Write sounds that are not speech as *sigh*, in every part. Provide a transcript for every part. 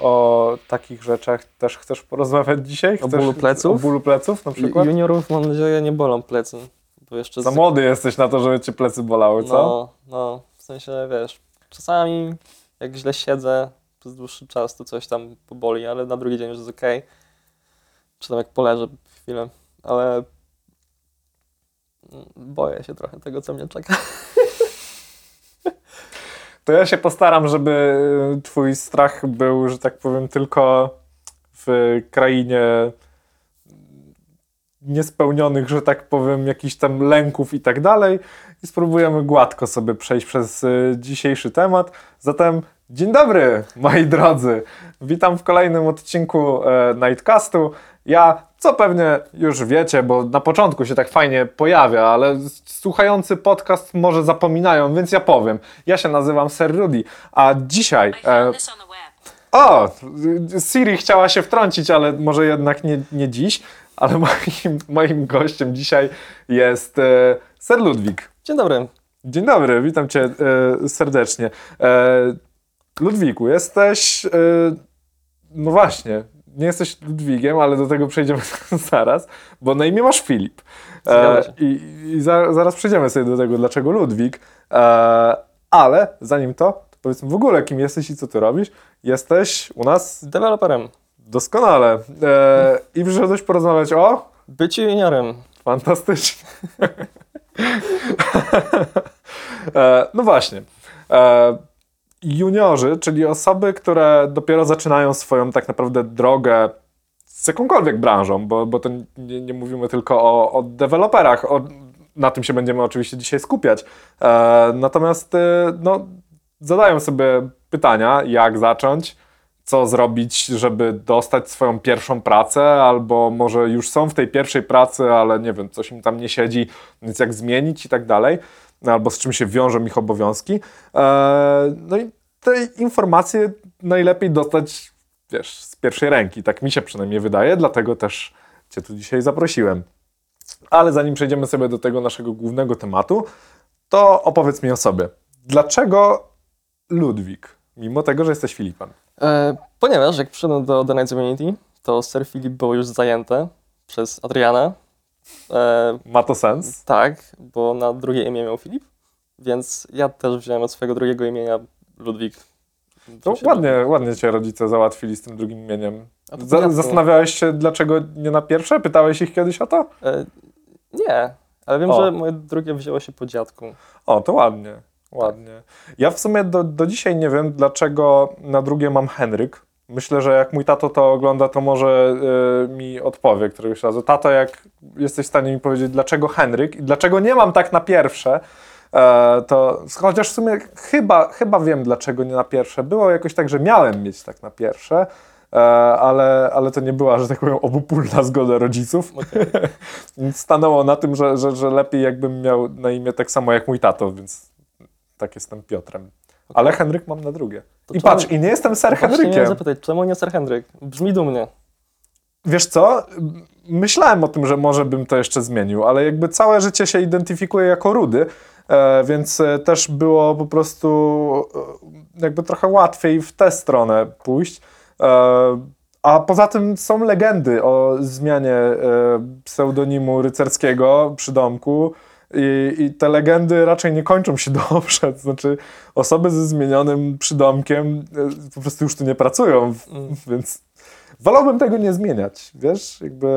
o takich rzeczach też chcesz porozmawiać dzisiaj? O Chcesz, bólu pleców? O bólu pleców na przykład? Juniorów mam nadzieję nie bolą plecy. Bo jeszcze Za z- młody jesteś na to, żeby cię plecy bolały, co? No, no, w sensie wiesz, czasami jak źle siedzę przez dłuższy czas, to coś tam poboli, ale na drugi dzień już jest okej. Czy tam jak poleżę chwilę, ale boję się trochę tego, co mnie czeka. *laughs* To ja się postaram, żeby y, twój strach był, że tak powiem, tylko w krainie niespełnionych, że tak powiem, jakichś tam lęków i tak dalej. I spróbujemy gładko sobie przejść przez y, dzisiejszy temat. Zatem dzień dobry, moi drodzy. Witam w kolejnym odcinku e, Nightcastu. Ja, co pewnie już wiecie, bo na początku się tak fajnie pojawia, ale słuchający podcast może zapominają, więc ja powiem. Ja się nazywam Ser Rudy, a dzisiaj... E, o! Siri chciała się wtrącić, ale może jednak nie, nie dziś. Ale *laughs* moim, moim gościem dzisiaj jest e, Ser Ludwik. Dzień dobry. Dzień dobry, witam cię e, serdecznie. E, Ludwiku, jesteś. E, no właśnie, nie jesteś Ludwigiem, ale do tego przejdziemy *laughs* zaraz, bo na imię masz Filip. Się. I i za, zaraz przejdziemy sobie do tego, dlaczego Ludwik. E, ale zanim to, to powiedzmy w ogóle, kim jesteś i co ty robisz. Jesteś u nas deweloperem. doskonale. E, I przyszedłeś porozmawiać o. Bycie juniorem. Fantastycznie. *laughs* e, no właśnie. Juniorzy, czyli osoby, które dopiero zaczynają swoją tak naprawdę drogę z jakąkolwiek branżą, bo, bo to nie, nie mówimy tylko o, o deweloperach, o, na tym się będziemy oczywiście dzisiaj skupiać. E, natomiast e, no, zadają sobie pytania, jak zacząć, co zrobić, żeby dostać swoją pierwszą pracę, albo może już są w tej pierwszej pracy, ale nie wiem, coś im tam nie siedzi, więc jak zmienić i tak dalej, albo z czym się wiążą ich obowiązki. E, No i te informacje najlepiej dostać, wiesz, z pierwszej ręki, tak mi się przynajmniej wydaje, dlatego też Cię tu dzisiaj zaprosiłem. Ale zanim przejdziemy sobie do tego naszego głównego tematu, to opowiedz mi o sobie. Dlaczego Ludwik, mimo tego, że jesteś Filipem? E, ponieważ jak przyszedłem do The Night Community, to Sir Filip było już zajęte przez Adriana. E, Ma to sens? Tak, bo na drugie imię miał Filip, więc ja też wziąłem od swojego drugiego imienia Ludwik. To się- ładnie, ładnie cię rodzice załatwili z tym drugim imieniem. Za, zastanawiałeś się, dlaczego nie na pierwsze? Pytałeś ich kiedyś o to? E, nie, ale wiem, O. że moje drugie wzięło się po dziadku. O, to ładnie, ładnie. Ja w sumie do, do dzisiaj nie wiem, dlaczego na drugie mam Henryk. Myślę, że jak mój tato to ogląda, to może y, mi odpowie któregoś razu. Tato, jak jesteś w stanie mi powiedzieć, dlaczego Henryk i dlaczego nie mam tak na pierwsze, e, to chociaż w sumie chyba, chyba wiem, dlaczego nie na pierwsze. Było jakoś tak, że miałem mieć tak na pierwsze, e, ale, ale to nie była, że tak powiem, obopólna zgoda rodziców. Więc *laughs* stanęło na tym, że, że, że lepiej jakbym miał na imię tak samo jak mój tato, więc tak jestem Piotrem. Ale Henryk mam na drugie. To I czemu- patrz, i nie jestem miałem Henrykiem. zapytać, czemu nie Sir Henryk? Brzmi dumnie. Wiesz co? Myślałem o tym, że może bym to jeszcze zmienił, ale jakby całe życie się identyfikuje jako rudy, e, więc e, też było po prostu e, jakby trochę łatwiej w tę stronę pójść. E, a poza tym są legendy o zmianie e, pseudonimu rycerskiego przy domku. I, I te legendy raczej nie kończą się *laughs* dobrze. To znaczy, osoby ze zmienionym przydomkiem e, po prostu już tu nie pracują, Mm. więc wolałbym tego nie zmieniać. Wiesz, jakby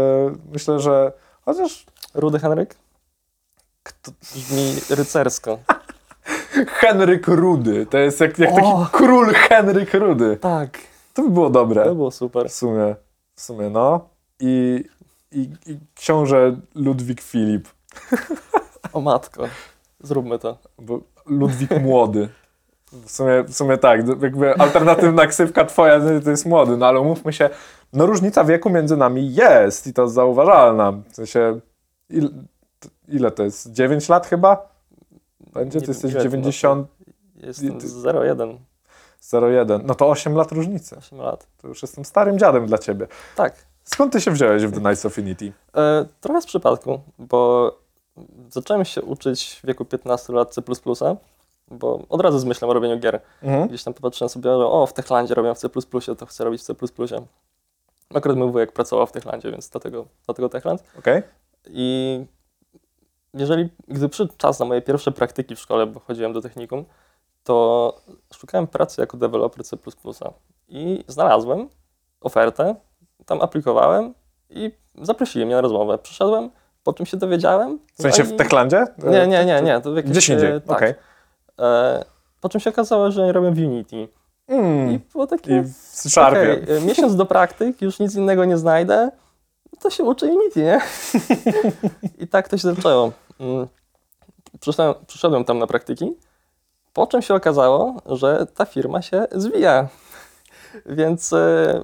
myślę, że chociaż Rudy Henryk? Kto- Brzmi rycersko. *laughs* Henryk Rudy, to jest jak, jak taki O! król Henryk Rudy. Tak, To by było dobre. to było super. W sumie, w sumie, no. I, i, i książę Ludwik Filip, O matko, zróbmy to. bo Ludwik Młody. W sumie, w sumie tak, jakby alternatywna ksywka twoja to jest młody, no ale umówmy się, no różnica wieku między nami jest i to zauważalna. W sensie, il, ile to jest? 9 lat chyba? Będzie? Ty jesteś ile to 90, Jestem ty- 01, 01. No to 8 lat różnicy. 8 lat. To już jestem starym dziadem dla ciebie. Tak, Skąd ty się wziąłeś w The Nights of Infinity? e, trochę z przypadku, bo zacząłem się uczyć w wieku 15 lat C++, bo od razu zmyślam o robieniu gier. Mhm. Gdzieś tam popatrzyłem sobie, że o, w Techlandzie robią w C++, to chcę robić w C++. Akurat mój wujek pracował w Techlandzie, więc dlatego, dlatego Techland. Okej. I jeżeli, gdy przyszedł czas na moje pierwsze praktyki w szkole, bo chodziłem do technikum, to szukałem pracy jako deweloper C++. I znalazłem ofertę, tam aplikowałem i zaprosili mnie na rozmowę. Przyszedłem, po czym się dowiedziałem. W sensie no w i- Techlandzie? Nie, nie, nie, nie. To w jakimś, Gdzieś indziej, tak. okej. E, po czym się okazało, że robię w Unity. I Mm. było takie... I w Sharpie. Okej, e, miesiąc do praktyk, już nic innego nie znajdę, to się uczę Unity, nie? *laughs* I tak to się zaczęło. Mm. Przyszedłem, przyszedłem tam na praktyki, po czym się okazało, że ta firma się zwija. *laughs* Więc, e,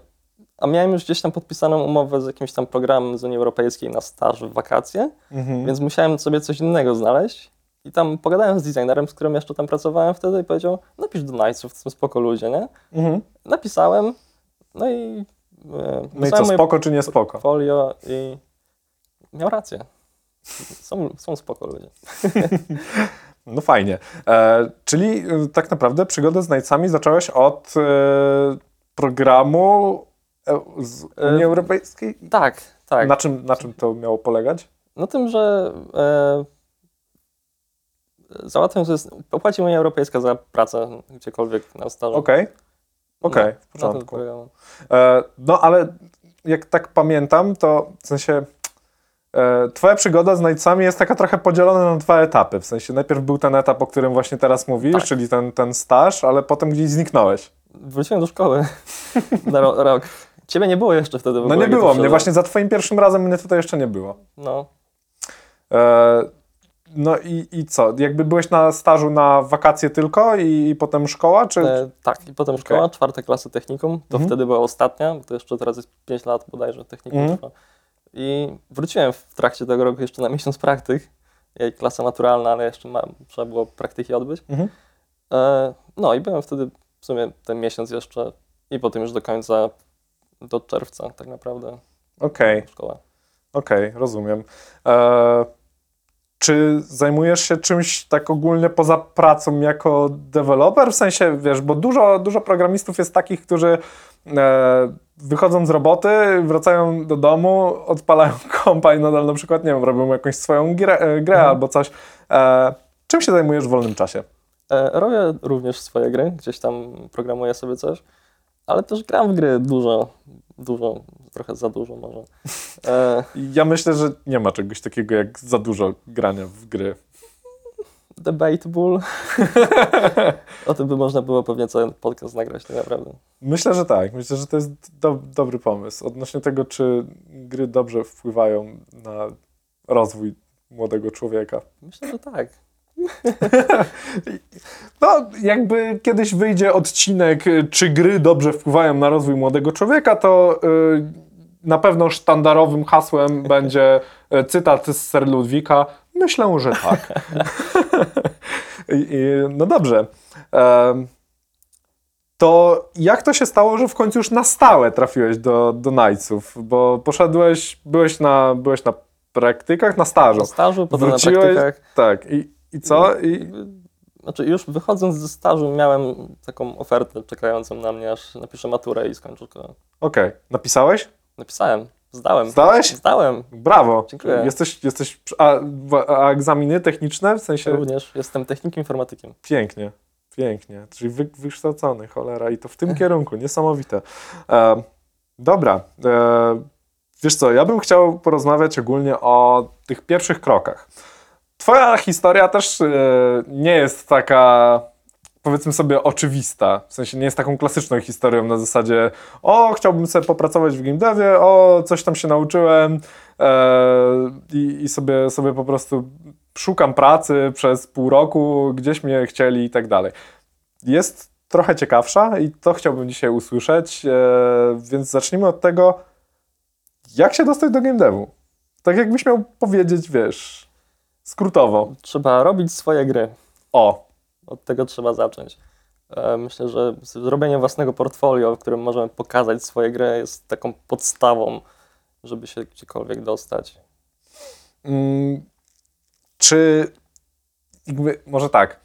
a miałem już gdzieś tam podpisaną umowę z jakimś tam programem z Unii Europejskiej na staż w wakacje, Mhm. więc musiałem sobie coś innego znaleźć. I tam pogadałem z designerem, z którym jeszcze tam pracowałem wtedy i powiedział, napisz do Knightsów, to są spoko ludzie, nie? Mhm. Napisałem, no i e, No i co, spoko czy nie spoko? portfolio i miał rację. Są, są spoko ludzie. *laughs* No fajnie. E, czyli e, tak naprawdę przygodę z Knightsami zacząłeś od e, programu e, z Unii E, Europejskiej? Tak, tak. Na, czym, na czym to miało polegać? Na tym, że e, załatwiam sobie, opłaci Unia Europejska za pracę gdziekolwiek na stażu. Okej. Okej, No, w Na tym porządku. E, no ale jak tak pamiętam, to w sensie twoja przygoda z Knightsami jest taka trochę podzielona na dwa etapy. W sensie najpierw był ten etap, o którym właśnie teraz mówisz, Tak. czyli ten, ten staż, ale potem gdzieś zniknąłeś. Wróciłem do szkoły *laughs* na ro, rok. Ciebie nie było jeszcze wtedy w No ogóle. nie jak ja było mnie, właśnie za twoim pierwszym razem mnie tutaj jeszcze nie było. No, E, no i, i co? Jakby byłeś na stażu na wakacje tylko i, i potem szkoła, czy... e, tak. I potem szkoła, czwarta klasa technikum. To Mhm. wtedy była ostatnia, bo to jeszcze teraz jest 5 lat bodajże technikum Mhm. trwa. I wróciłem w trakcie tego roku jeszcze na miesiąc praktyk. Jej klasa naturalna, ale jeszcze ma, trzeba było praktyki odbyć. Mhm. E, no i byłem wtedy w sumie ten miesiąc jeszcze i potem już do końca, do czerwca tak naprawdę Okej, szkoła. okej, rozumiem. E, czy zajmujesz się czymś tak ogólnie poza pracą jako deweloper? W sensie, wiesz, bo dużo, dużo programistów jest takich, którzy wychodzą z roboty, wracają do domu, odpalają *laughs* kompa i nadal na przykład, nie wiem, robią jakąś swoją grę, e, grę Mhm. albo coś. E, czym się zajmujesz w wolnym czasie? E, robię również swoje gry, gdzieś tam programuję sobie coś, ale też gram w gry dużo, dużo, trochę za dużo może. E, *laughs* Ja myślę, że nie ma czegoś takiego jak za dużo grania w gry. Debatable. *laughs* o tym by można było pewnie cały podcast nagrać, tak naprawdę. Myślę, że tak. Myślę, że to jest do, dobry pomysł. Odnośnie tego, czy gry dobrze wpływają na rozwój młodego człowieka. Myślę, że tak. *laughs* No, jakby kiedyś wyjdzie odcinek, czy gry dobrze wpływają na rozwój młodego człowieka, to y, na pewno sztandarowym hasłem będzie y, cytat z Sir Ludwika. Myślę, że tak. *laughs* No dobrze. To jak to się stało, że w końcu już na stałe trafiłeś do, do Knightsów? Bo poszedłeś, byłeś na, byłeś na praktykach, na stażu. Na stażu, potem Wróciłeś- na praktykach. Tak. I, i co? I, Znaczy już wychodząc ze stażu miałem taką ofertę czekającą na mnie, aż napiszę maturę i skończę szkołę. Okej. Napisałeś? Napisałem, zdałem. Zdałeś? Zdałem. Brawo. Dziękuję. Jesteś, jesteś a, a egzaminy techniczne? W sensie Również jestem technikiem informatykiem. pięknie. Pięknie. Czyli wy, wykształcony, cholera. I to w tym *laughs* kierunku. Niesamowite. E, dobra. E, wiesz co, ja bym chciał porozmawiać ogólnie o tych pierwszych krokach. Twoja historia też e, nie jest taka, powiedzmy sobie, oczywista. W sensie nie jest taką klasyczną historią na zasadzie o, chciałbym sobie popracować w game devie, o, coś tam się nauczyłem e, i, sobie, sobie po prostu szukam pracy przez pół roku, gdzieś mnie chcieli i tak dalej. Jest trochę ciekawsza i to chciałbym dzisiaj usłyszeć, e, więc zacznijmy od tego, jak się dostać do game devu. Tak jakbyś miał powiedzieć, wiesz, skrótowo. Trzeba robić swoje gry. O, Od tego trzeba zacząć. E, Myślę, że zrobienie własnego portfolio, w którym możemy pokazać swoje gry, jest taką podstawą, żeby się gdziekolwiek dostać. Mm, czy jakby, może tak.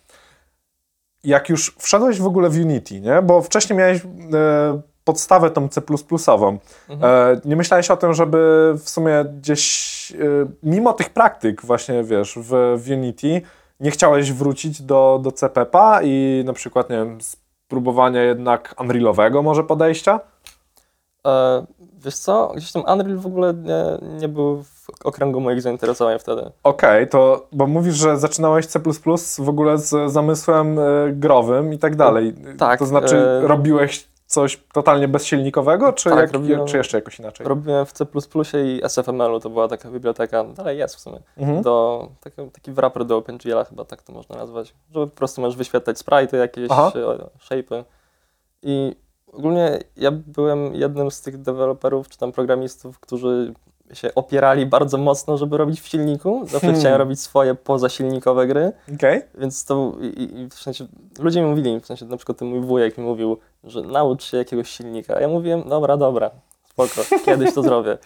jak już wszedłeś w ogóle w Unity, nie? Bo wcześniej miałeś e, podstawę tą C++. Mhm. E, nie myślałeś o tym, żeby w sumie gdzieś, e, mimo tych praktyk właśnie, wiesz, w, w Unity, nie chciałeś wrócić do, do CPP i na przykład, nie wiem, spróbowania jednak Unrealowego może podejścia? E, wiesz co, gdzieś tam Unreal w ogóle nie, nie był w okręgu moich zainteresowań wtedy. Okej, to, bo mówisz, że zaczynałeś C++ w ogóle z zamysłem e, growym i tak dalej. tak, To znaczy, e, robiłeś coś totalnie bezsilnikowego, czy, Tak, jak, robiłem- czy jeszcze jakoś inaczej? Robiłem w C++ i SFML-u, to była taka biblioteka, dalej jest w sumie, Mhm. do, taki, taki wrapper do OpenGL-a chyba tak to można nazwać, że po prostu możesz wyświetlać sprite'y, jakieś Aha. e, shape'y. I ogólnie ja byłem jednym z tych deweloperów, czy tam programistów, którzy się opierali bardzo mocno, żeby robić w silniku. Zawsze Hmm. chciałem robić swoje pozasilnikowe gry. Okej. Więc to i, i- w sensie ludzie mi mówili, w sensie na przykład ten mój wujek mi mówił, że naucz się jakiegoś silnika. A ja mówiłem, dobra, dobra, spoko, kiedyś to zrobię.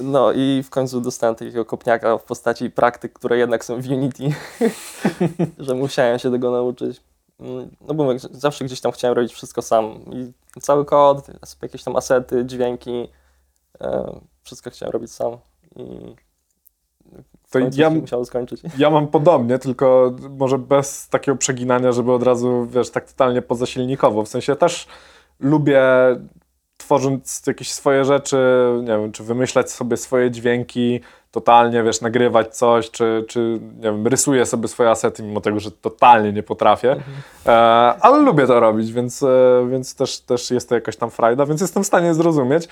No i w końcu dostałem takiego kopniaka w postaci praktyk, które jednak są w Unity, *laughs* że musiałem się tego nauczyć. No bo zawsze gdzieś tam chciałem robić wszystko sam. I cały kod, jakieś tam asety, dźwięki, wszystko chciałem robić sam. I To ja- musiało skończyć. Ja mam podobnie, tylko może bez takiego przeginania, żeby od razu, wiesz, tak totalnie pozasilnikowo. W sensie też lubię tworząc jakieś swoje rzeczy, nie wiem, czy wymyślać sobie swoje dźwięki, totalnie, wiesz, nagrywać coś, czy, czy nie wiem, rysuję sobie swoje asety, mimo tego, że totalnie nie potrafię. E, ale lubię to robić, więc, e, więc też, też jest to jakaś tam frajda, więc jestem w stanie zrozumieć.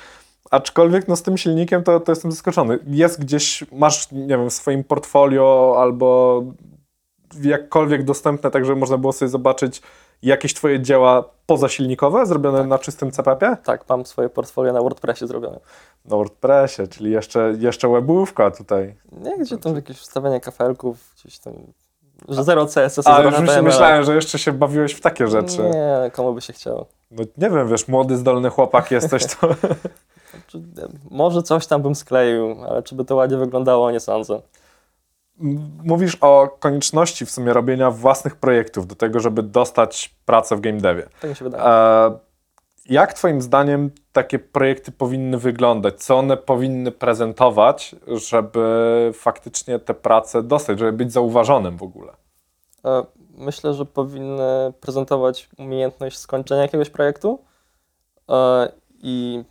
Aczkolwiek no, z tym silnikiem to, to jestem zaskoczony. Jest gdzieś, masz, nie wiem, w swoim portfolio albo jakkolwiek dostępne, tak żeby można było sobie zobaczyć jakieś twoje dzieła pozasilnikowe, zrobione na czystym CPP? Tak, mam swoje portfolio na WordPressie zrobione. Na WordPressie, czyli jeszcze, jeszcze webówka tutaj. Nie, gdzie tam jakieś wstawianie kafelków, gdzieś tam, że zero CSS, A, zero już myślałem, że jeszcze się bawiłeś w takie rzeczy. Nie, komu by się chciało. No nie wiem, wiesz, młody, zdolny chłopak jesteś, to... *laughs* Może coś tam bym skleił, ale czy by to ładnie wyglądało, nie sądzę. Mówisz o konieczności w sumie robienia własnych projektów do tego, żeby dostać pracę w game devie. Tak mi się wydaje. E, jak Twoim zdaniem takie projekty powinny wyglądać? Co one powinny prezentować, żeby faktycznie te prace dostać, żeby być zauważonym w ogóle? E, Myślę, że powinny prezentować umiejętność skończenia jakiegoś projektu e, i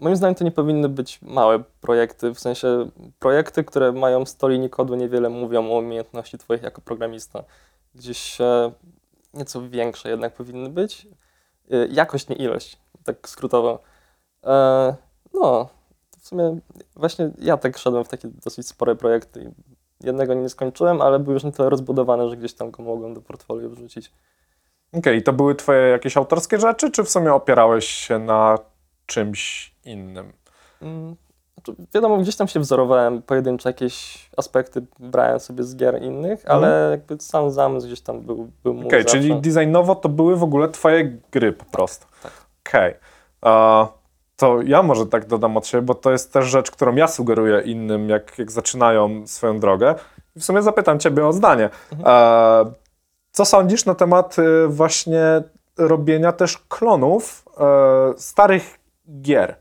moim zdaniem to nie powinny być małe projekty, w sensie projekty, które mają 100 linii kodu, niewiele mówią o umiejętności Twoich jako programista. Gdzieś nieco większe jednak powinny być. E, Jakość, nie ilość, tak skrótowo. E, No, w sumie właśnie ja tak szedłem w takie dosyć spore projekty jednego nie skończyłem, ale był już na tyle rozbudowany, że gdzieś tam go mogłem do portfolio wrzucić. Okej, to były Twoje jakieś autorskie rzeczy, czy w sumie opierałeś się na czymś innym? Mm, Znaczy, wiadomo, gdzieś tam się wzorowałem, pojedyncze jakieś aspekty brałem sobie z gier innych, ale jakby sam zamysł gdzieś tam był, był mój zawsze. czyli designowo to były w ogóle Twoje gry po prostu. tak. Okej. A, To ja może tak dodam od siebie, bo to jest też rzecz, którą ja sugeruję innym, jak, jak zaczynają swoją drogę. W sumie zapytam Ciebie o zdanie. E, co sądzisz na temat e, właśnie robienia też klonów e, starych gier?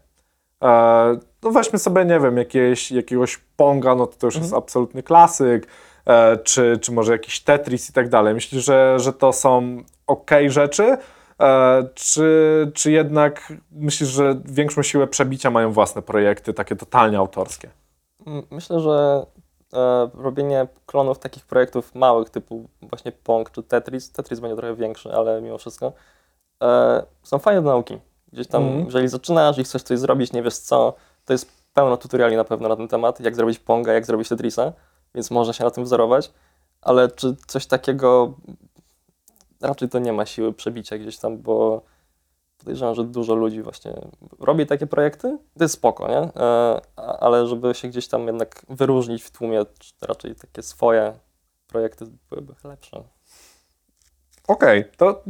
E, no weźmy sobie, nie wiem, jakieś, jakiegoś Ponga, no to, to już jest absolutny klasyk, e, czy, czy może jakiś Tetris i tak dalej. Myślisz, że, że to są ok rzeczy, e, czy, czy jednak myślisz, że większą siłę przebicia mają własne projekty, takie totalnie autorskie? Mm, Myślę, że robienie klonów takich projektów małych, typu właśnie Pong czy Tetris, Tetris będzie trochę większy, ale mimo wszystko, są fajne do nauki. Gdzieś tam, Mhm. jeżeli zaczynasz i chcesz coś zrobić, nie wiesz co, to jest pełno tutoriali na pewno na ten temat, jak zrobić Ponga, jak zrobić Tetrisa, więc można się na tym wzorować, ale czy coś takiego, raczej to nie ma siły przebicia gdzieś tam, bo podejrzewam, że dużo ludzi właśnie robi takie projekty. To jest spoko, nie? E, ale żeby się gdzieś tam jednak wyróżnić w tłumie, raczej takie swoje projekty byłyby lepsze. Okej, to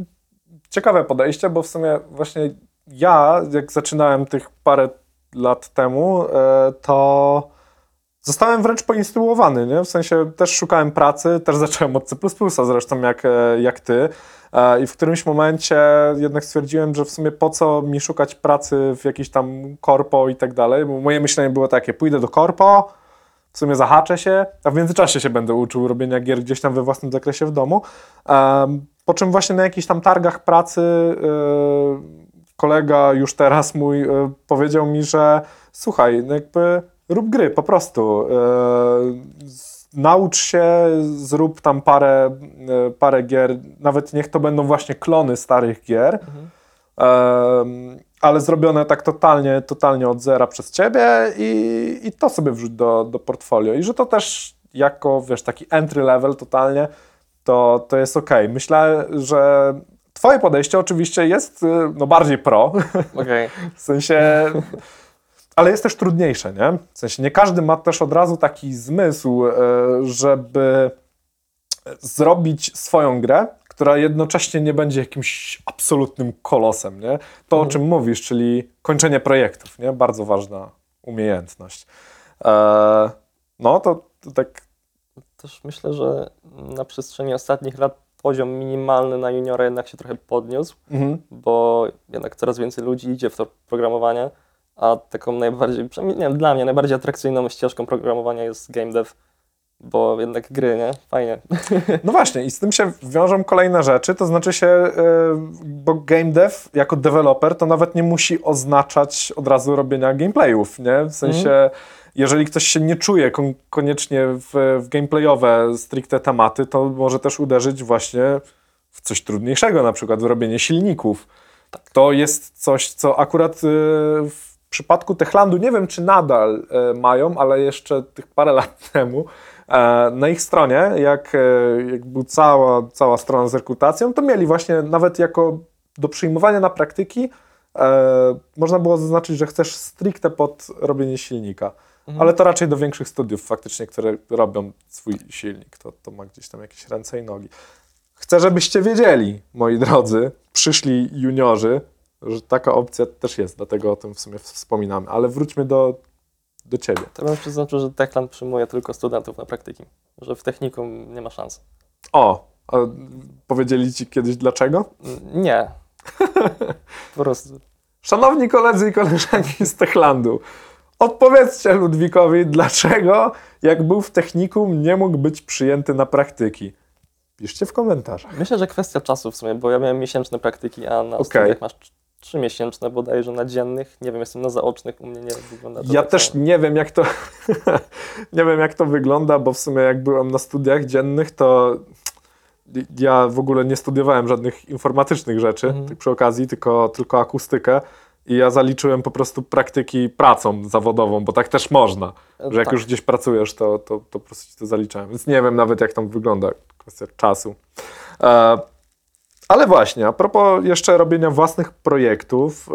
ciekawe podejście, bo w sumie właśnie ja, jak zaczynałem tych parę lat temu, e, to zostałem wręcz poinstruowany, nie? W sensie też szukałem pracy, też zacząłem od C++ zresztą jak, e, jak ty. E, I w którymś momencie jednak stwierdziłem, że w sumie po co mi szukać pracy w jakiejś tam korpo i tak dalej, bo moje myślenie było takie, pójdę do korpo, w sumie zahaczę się, a w międzyczasie się będę uczył robienia gier gdzieś tam we własnym zakresie w domu. Po czym właśnie na jakichś tam targach pracy kolega już teraz mój e, powiedział mi, że słuchaj, no jakby rób gry po prostu. E, Naucz się, zrób tam parę, e, parę gier, nawet niech to będą właśnie klony starych gier, em, ale zrobione tak totalnie, totalnie od zera przez ciebie i, i to sobie wrzuć do, do portfolio. I że to też jako, wiesz, taki entry level totalnie, to, to jest ok. Myślę, że twoje podejście oczywiście jest y, no, bardziej pro, *laughs* Okej. w sensie... Ale jest też trudniejsze, nie? W sensie nie każdy ma też od razu taki zmysł, e, żeby zrobić swoją grę, która jednocześnie nie będzie jakimś absolutnym kolosem, nie? To, o czym mówisz, czyli kończenie projektów, nie? Bardzo ważna umiejętność. E, no, to, to tak... Też myślę, że na przestrzeni ostatnich lat poziom minimalny na juniora jednak się trochę podniósł, Mhm. bo jednak coraz więcej ludzi idzie w to programowanie, a taką najbardziej, przynajmniej nie dla mnie najbardziej atrakcyjną ścieżką programowania jest game dev, bo jednak gry, nie? Fajnie. No właśnie, i z tym się wiążą kolejne rzeczy, to znaczy się, e, bo game dev jako deweloper to nawet nie musi oznaczać od razu robienia gameplayów, nie? W sensie, jeżeli ktoś się nie czuje kon- koniecznie w, w gameplayowe stricte tematy, to może też uderzyć właśnie w coś trudniejszego, na przykład w robienie silników. To jest coś, co akurat e, w przypadku Techlandu, nie wiem czy nadal e, mają, ale jeszcze tych parę lat *laughs* temu, e, na ich stronie, jak, e, jak była cała, cała strona z rekrutacją, to mieli właśnie nawet jako do przyjmowania na praktyki e, można było zaznaczyć, że chcesz stricte pod robienie silnika. Ale to raczej do większych studiów faktycznie, które robią swój silnik. To, to ma gdzieś tam jakieś ręce i nogi. Chcę, żebyście wiedzieli, moi drodzy, przyszli juniorzy, że taka opcja też jest, dlatego o tym w sumie wspominamy. Ale wróćmy do, do ciebie. To bym przyznaczył, że Techland przyjmuje tylko studentów na praktyki, że w technikum nie ma szans. O, a powiedzieli ci kiedyś dlaczego? Nie. *laughs* Po prostu. Szanowni koledzy i koleżanki z Techlandu, odpowiedzcie Ludwikowi, dlaczego jak był w technikum nie mógł być przyjęty na praktyki. Piszcie w komentarzach. Myślę, że kwestia czasu w sumie, bo ja miałem miesięczne praktyki, a na studiach masz tr- trzy miesięczne bodajże na dziennych. Nie wiem, jestem na zaocznych, u mnie nie wygląda to Ja tak też samo. nie wiem, jak to *laughs* nie wiem, jak to wygląda, bo w sumie jak byłem na studiach dziennych, to ja w ogóle nie studiowałem żadnych informatycznych rzeczy Mhm. przy okazji, tylko, tylko akustykę. I ja zaliczyłem po prostu praktyki pracą zawodową, bo tak też można, że jak tak. już gdzieś pracujesz, to, to, to po prostu ci to zaliczałem. Więc nie wiem nawet, jak tam wygląda kwestia czasu. E, ale właśnie, a propos jeszcze robienia własnych projektów, e,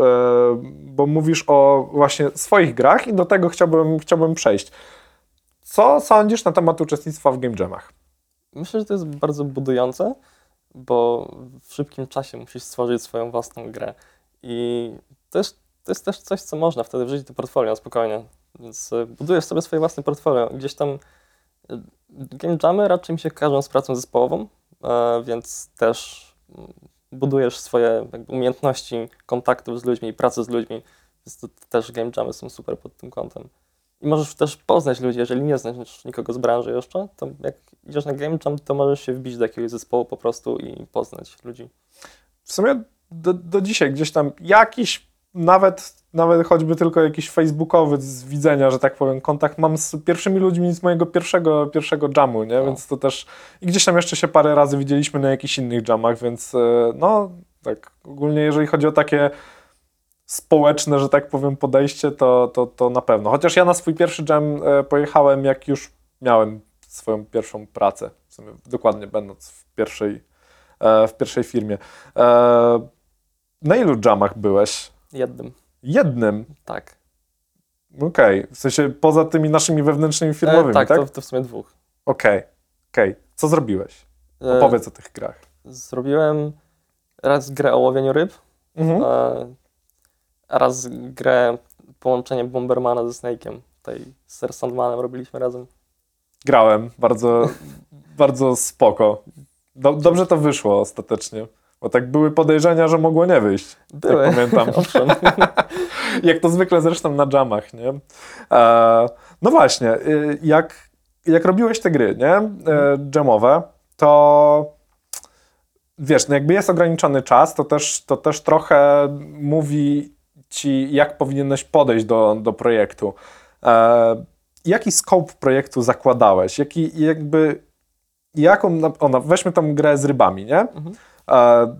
bo mówisz o właśnie swoich grach i do tego chciałbym, chciałbym przejść. Co sądzisz na temat uczestnictwa w Game Jamach? Myślę, że to jest bardzo budujące, bo w szybkim czasie musisz stworzyć swoją własną grę. I to jest, to jest też coś, co można wtedy wrzucić do portfolio spokojnie. Więc e, budujesz sobie swoje własne portfolio. Gdzieś tam e, game jamy raczej mi się kojarzą z pracą zespołową, e, więc też mm, budujesz swoje umiejętności kontaktów z ludźmi pracy z ludźmi. Więc to też game jamy są super pod tym kątem. I możesz też poznać ludzi, jeżeli nie znasz nikogo z branży jeszcze, to jak idziesz na game jam, to możesz się wbić do jakiegoś zespołu po prostu i poznać ludzi. W sumie do, do dzisiaj gdzieś tam jakiś, nawet, nawet choćby tylko jakiś facebookowy z widzenia, że tak powiem, kontakt mam z pierwszymi ludźmi z mojego pierwszego, pierwszego jamu, nie? No. Więc to też... I gdzieś tam jeszcze się parę razy widzieliśmy na jakichś innych jamach, więc e, no tak ogólnie jeżeli chodzi o takie społeczne, że tak powiem, podejście, to, to, to na pewno. Chociaż ja na swój pierwszy jam e, pojechałem, jak już miałem swoją pierwszą pracę, w sumie dokładnie będąc w pierwszej, e, w pierwszej firmie. Na ilu jamach byłeś? Jednym, Jednym. tak. Okej. W sensie poza tymi naszymi wewnętrznymi firmowymi, E, tak? tak, Okej. To, to w sumie dwóch. Okej. Co zrobiłeś? E, Opowiedz o tych grach. Zrobiłem raz grę o łowieniu ryb, Mhm. e, raz grę połączenie Bombermana ze Snake'iem. tutaj z Sir Sandmanem robiliśmy razem. Grałem, bardzo, bardzo spoko. Do, dobrze to wyszło ostatecznie. Bo tak były podejrzenia, że mogło nie wyjść. Były, Tak pamiętam. *laughs* Jak to zwykle zresztą na jamach, nie? E, no właśnie, y, jak, jak robiłeś te gry, nie? E, jamowe, to wiesz, no jakby jest ograniczony czas, to też, to też trochę mówi ci, jak powinieneś podejść do, do projektu. E, jaki scope projektu zakładałeś? Jaki jakby, jaką, ona, weźmy tą grę z rybami, nie? Mhm. E,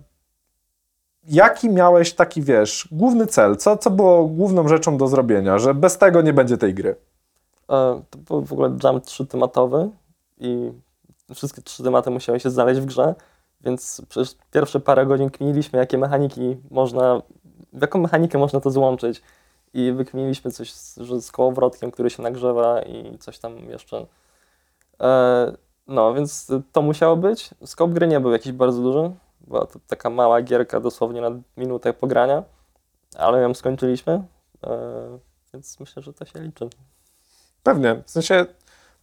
jaki miałeś taki, wiesz, główny cel? Co, co było główną rzeczą do zrobienia, że bez tego nie będzie tej gry? E, To był w ogóle jam trzytematowy i wszystkie trzy tematy musiały się znaleźć w grze, więc przez pierwsze parę godzin kminiliśmy, jakie mechaniki można, w jaką mechanikę można to złączyć i wykminiliśmy coś z, z kołowrotkiem, który się nagrzewa i coś tam jeszcze. E, No, więc to musiało być. Skop gry nie był jakiś bardzo duży, była to taka mała gierka dosłownie na minutę pogrania, ale ją skończyliśmy, e, więc myślę, że to się liczy. Pewnie, w sensie,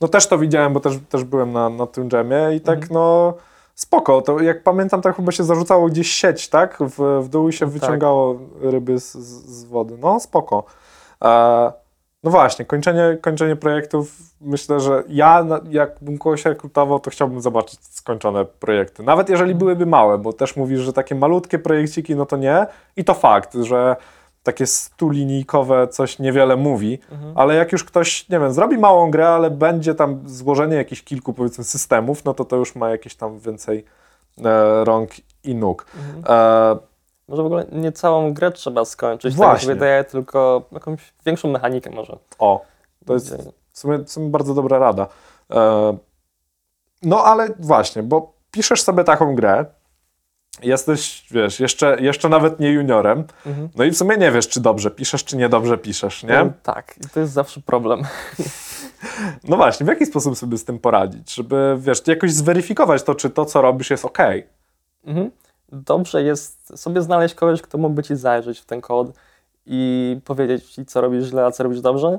no też to widziałem, bo też, też byłem na, na tym dżemie i tak, Mhm. no spoko, to jak pamiętam, tak chyba się zarzucało gdzieś sieć, tak? W, w dół i się Tak. wyciągało ryby z, z, z wody. No spoko. E, no właśnie, kończenie, kończenie projektów, myślę, że ja, jakbym kogoś rekrutował, to chciałbym zobaczyć skończone projekty. Nawet jeżeli byłyby małe, bo też mówisz, że takie malutkie projekciki, no to nie. I to fakt, że takie stulinijkowe coś niewiele mówi, Mhm. ale jak już ktoś, nie wiem, zrobi małą grę, ale będzie tam złożenie jakichś kilku, powiedzmy, systemów, no to to już ma jakieś tam więcej e, rąk i nóg. Mhm. E, Może w ogóle nie całą grę trzeba skończyć, tak Właśnie. się wydaje, tylko jakąś większą mechanikę może. o, to jest w sumie, w sumie bardzo dobra rada. E, no ale właśnie, bo piszesz sobie taką grę, jesteś, wiesz, jeszcze, jeszcze nawet nie juniorem, Mhm. no i w sumie nie wiesz, czy dobrze piszesz, czy niedobrze piszesz, nie? No, tak, i to jest zawsze problem. *laughs* No właśnie, w jaki sposób sobie z tym poradzić, żeby, wiesz, jakoś zweryfikować to, czy to, co robisz, jest ok. Mhm. Dobrze jest sobie znaleźć kogoś, kto mógłby ci zajrzeć w ten kod i powiedzieć ci, co robisz źle, a co robisz dobrze.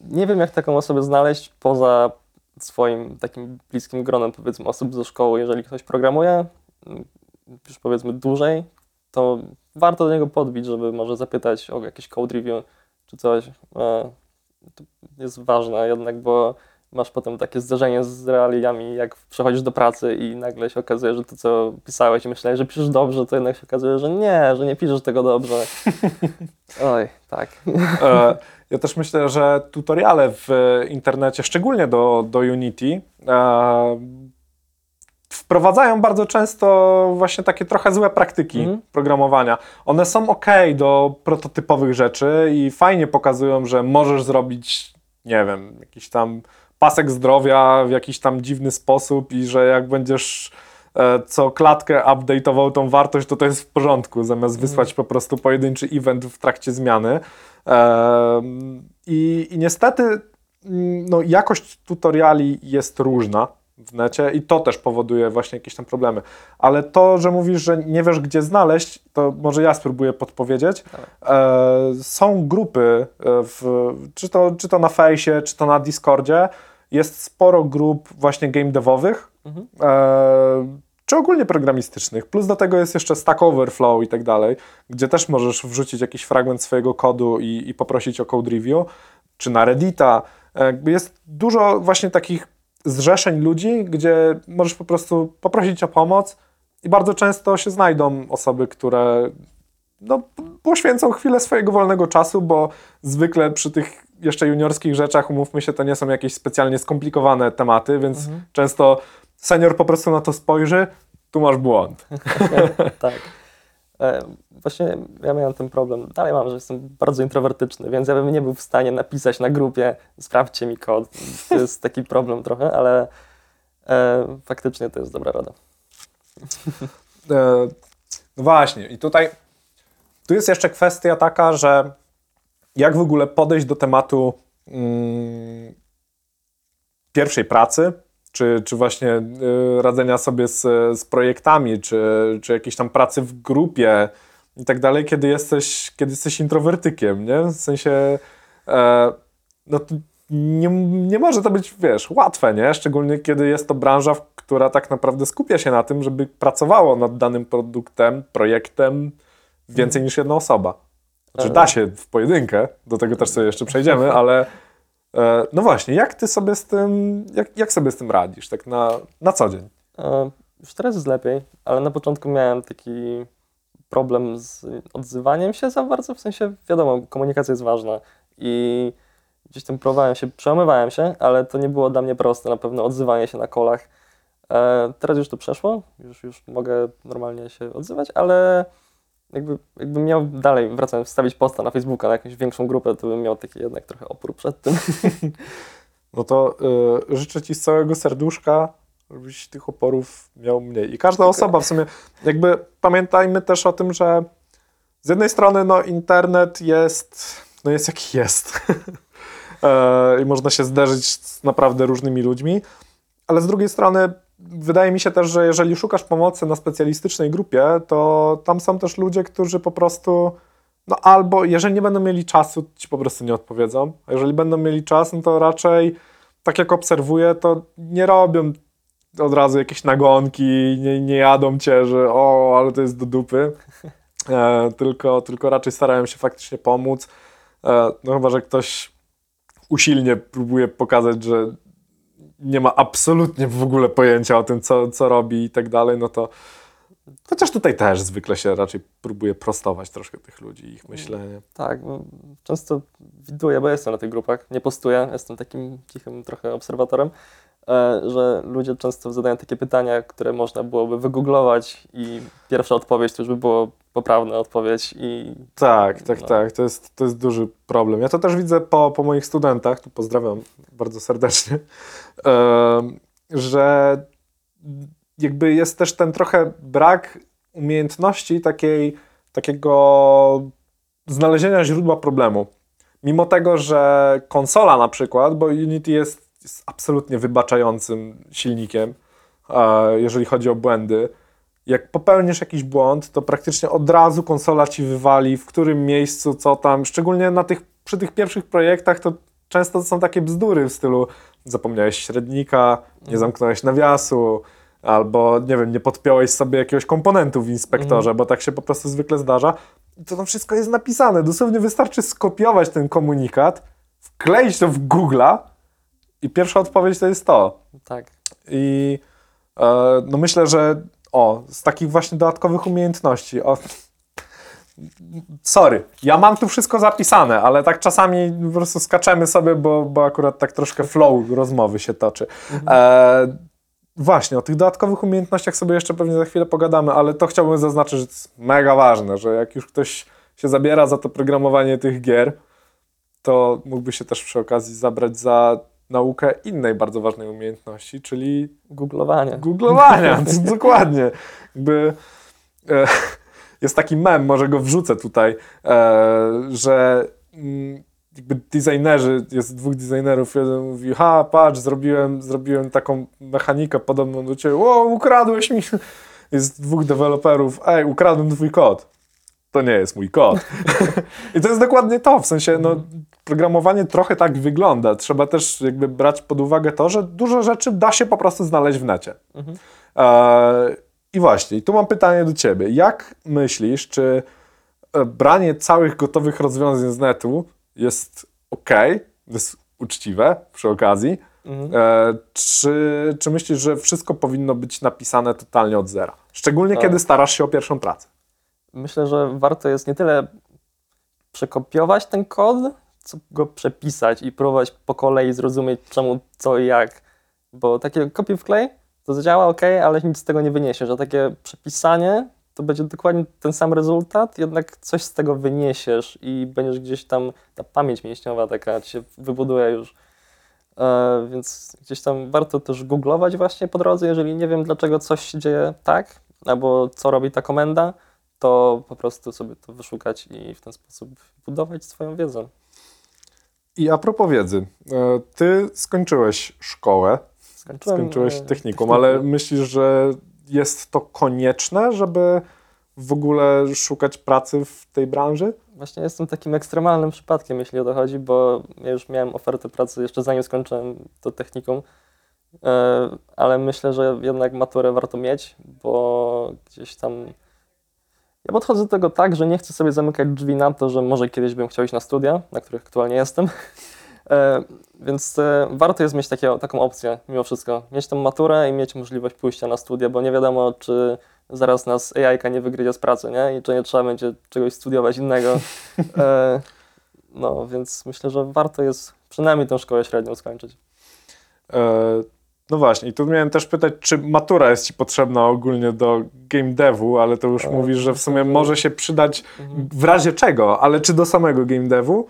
Nie wiem, jak taką osobę znaleźć poza swoim takim bliskim gronem, powiedzmy, osób ze szkoły. Jeżeli ktoś programuje, ym, już powiedzmy dłużej, to warto do niego podbić, żeby może zapytać o jakieś code review czy coś. E, To jest ważne jednak, bo masz potem takie zderzenie z realiami, jak przechodzisz do pracy i nagle się okazuje, że to, co pisałeś i myślałeś, że piszesz dobrze, to jednak się okazuje, że nie, że nie piszesz tego dobrze. *laughs* Oj, tak. E, Ja też myślę, że tutoriale w internecie, szczególnie do, do Unity, e, wprowadzają bardzo często właśnie takie trochę złe praktyki Mhm. programowania. One są ok do prototypowych rzeczy i fajnie pokazują, że możesz zrobić, nie wiem, jakiś tam pasek zdrowia w jakiś tam dziwny sposób i że jak będziesz e, co klatkę update'ował tą wartość, to to jest w porządku, zamiast wysłać po prostu pojedynczy event w trakcie zmiany. I, I niestety mm, no, jakość tutoriali jest różna w necie i to też powoduje właśnie jakieś tam problemy. Ale to, że mówisz, że nie wiesz gdzie znaleźć, to może ja spróbuję podpowiedzieć. E, są grupy, e, w, czy, to, czy to na fejsie, czy to na Discordzie, jest sporo grup właśnie game devowych, Mhm. e, czy ogólnie programistycznych. Plus do tego jest jeszcze Stack Overflow i tak dalej, gdzie też możesz wrzucić jakiś fragment swojego kodu i, i poprosić o code review, czy na Reddita. E, jest dużo właśnie takich zrzeszeń ludzi, gdzie możesz po prostu poprosić o pomoc i bardzo często się znajdą osoby, które no, poświęcą chwilę swojego wolnego czasu, bo zwykle przy tych jeszcze juniorskich rzeczach, umówmy się, to nie są jakieś specjalnie skomplikowane tematy, więc Mhm. często senior po prostu na to spojrzy, tu masz błąd. *laughs* tak. E, Właśnie ja miałem ten problem, dalej mam, że jestem bardzo introwertyczny, więc ja bym nie był w stanie napisać na grupie, sprawdźcie mi kod. To jest taki problem trochę, ale e, faktycznie to jest dobra rada. E, No właśnie, i tutaj tu jest jeszcze kwestia taka, że jak w ogóle podejść do tematu mm, pierwszej pracy, czy, czy właśnie y, radzenia sobie z, z projektami, czy, czy jakiejś tam pracy w grupie i tak dalej, kiedy jesteś, kiedy jesteś introwertykiem, nie? W sensie e, no nie, nie może to być, wiesz, łatwe, nie? Szczególnie kiedy jest to branża, która tak naprawdę skupia się na tym, żeby pracowało nad danym produktem, projektem więcej niż jedna osoba. Znaczy E. da się w pojedynkę, do tego też sobie jeszcze przejdziemy, *laughs* ale no właśnie, jak ty sobie z tym, jak, jak sobie z tym radzisz, tak na, na co dzień? E, Już teraz jest lepiej, ale na początku miałem taki problem z odzywaniem się za bardzo, w sensie wiadomo, komunikacja jest ważna i gdzieś tam próbowałem się, przełamywałem się, ale to nie było dla mnie proste, na pewno odzywanie się na kolach. E, Teraz już to przeszło, już, już mogę normalnie się odzywać, ale jakby, jakbym miał dalej, wracając, wstawić posta na Facebooka na jakąś większą grupę, to bym miał taki jednak trochę opór przed tym. *laughs* No to y, życzę ci z całego serduszka, żebyś tych oporów miał mniej. I każda osoba w sumie, jakby pamiętajmy też o tym, że z jednej strony no internet jest, no jest jaki jest. *laughs* E, I można się zderzyć z naprawdę różnymi ludźmi, ale z drugiej strony wydaje mi się też, że jeżeli szukasz pomocy na specjalistycznej grupie, to tam są też ludzie, którzy po prostu no albo jeżeli nie będą mieli czasu, ci po prostu nie odpowiedzą, a jeżeli będą mieli czas, no to raczej tak jak obserwuję, to nie robią od razu jakieś nagonki, nie, nie jadą cię, że o, ale to jest do dupy, *laughs* e, tylko, tylko raczej starają się faktycznie pomóc. E, no chyba, że ktoś usilnie próbuje pokazać, że nie ma absolutnie w ogóle pojęcia o tym, co, co robi i tak dalej, no to chociaż tutaj też zwykle się raczej próbuje prostować troszkę tych ludzi ich myślenie. Tak, często widuję, bo jestem na tych grupach, nie postuję, jestem takim cichym trochę obserwatorem, e, że ludzie często zadają takie pytania, które można byłoby wygooglować i pierwsza odpowiedź to już by było poprawna odpowiedź i Tak, tak, No. tak. To jest, to jest duży problem. Ja to też widzę po, po moich studentach, tu pozdrawiam bardzo serdecznie, że jakby jest też ten trochę brak umiejętności takiej, takiego znalezienia źródła problemu. Mimo tego, że konsola na przykład, bo Unity jest, jest absolutnie wybaczającym silnikiem, e, jeżeli chodzi o błędy, jak popełnisz jakiś błąd, to praktycznie od razu konsola ci wywali, w którym miejscu, co tam. Szczególnie na tych, przy tych pierwszych projektach to często są takie bzdury w stylu zapomniałeś średnika, nie zamknąłeś nawiasu, albo nie wiem, nie podpiąłeś sobie jakiegoś komponentu w inspektorze, bo tak się po prostu zwykle zdarza. I to tam wszystko jest napisane. Dosłownie wystarczy skopiować ten komunikat, wkleić to w Google'a i pierwsza odpowiedź to jest to. tak. I e, no myślę, że o, z takich właśnie dodatkowych umiejętności. O, sorry, ja mam tu wszystko zapisane, ale tak czasami po prostu skaczemy sobie, bo, bo akurat tak troszkę flow rozmowy się toczy. E, właśnie, o tych dodatkowych umiejętnościach sobie jeszcze pewnie za chwilę pogadamy, ale to chciałbym zaznaczyć, że to jest mega ważne, że jak już ktoś się zabiera za to programowanie tych gier, to mógłby się też przy okazji zabrać za naukę innej bardzo ważnej umiejętności, czyli Googlowanie. googlowania. *laughs* Dokładnie. Jakby, e, jest taki mem, może go wrzucę tutaj, e, że mm, jakby designerzy, jest dwóch designerów, jeden mówi, ha, patrz, zrobiłem, zrobiłem taką mechanikę podobną do ciebie, o, ukradłeś mi. Jest dwóch deweloperów, ej, ukradłem twój kod. To nie jest mój kod. *laughs* I to jest dokładnie to, w sensie, no, programowanie trochę tak wygląda. Trzeba też jakby brać pod uwagę to, że dużo rzeczy da się po prostu znaleźć w necie. Mhm. E, I właśnie, tu mam pytanie do ciebie. Jak myślisz, czy e, branie całych gotowych rozwiązań z netu jest ok, jest uczciwe przy okazji? Mhm. E, czy, czy myślisz, że wszystko powinno być napisane totalnie od zera? Szczególnie Tak. kiedy starasz się o pierwszą pracę. Myślę, że warto jest nie tyle przekopiować ten kod, co go przepisać i próbować po kolei zrozumieć czemu, co i jak. Bo takie kopiuj w klej to zadziała ok, ale nic z tego nie wyniesiesz, a takie przepisanie to będzie dokładnie ten sam rezultat, jednak coś z tego wyniesiesz i będziesz gdzieś tam, ta pamięć mięśniowa taka ci się wybuduje już. E, więc gdzieś tam warto też googlować właśnie po drodze, jeżeli nie wiem dlaczego coś się dzieje tak, albo co robi ta komenda, to po prostu sobie to wyszukać i w ten sposób budować swoją wiedzę. I a propos wiedzy, e, ty skończyłeś szkołę, Skończyłem, skończyłeś e, technikum, ale myślisz, że jest to konieczne, żeby w ogóle szukać pracy w tej branży? właśnie jestem takim ekstremalnym przypadkiem, jeśli o to chodzi, bo ja już miałem ofertę pracy jeszcze zanim skończyłem to technikum, E, ale myślę, że jednak maturę warto mieć, bo gdzieś tam ja podchodzę do tego tak, że nie chcę sobie zamykać drzwi na to, że może kiedyś bym chciał iść na studia, na których aktualnie jestem. *laughs* E, Więc e, warto jest mieć takie, taką opcję mimo wszystko. Mieć tą maturę i mieć możliwość pójścia na studia, bo nie wiadomo, czy zaraz nas AI nie wygryzie z pracy, nie? I czy nie trzeba będzie czegoś studiować innego. *laughs* E, No, więc myślę, że warto jest przynajmniej tę szkołę średnią skończyć. E, no właśnie, i tu miałem też pytać, czy matura jest ci potrzebna ogólnie do game devu, ale to już E, mówisz, że w sumie to- może się przydać Mhm. w razie czego, ale czy do samego game devu?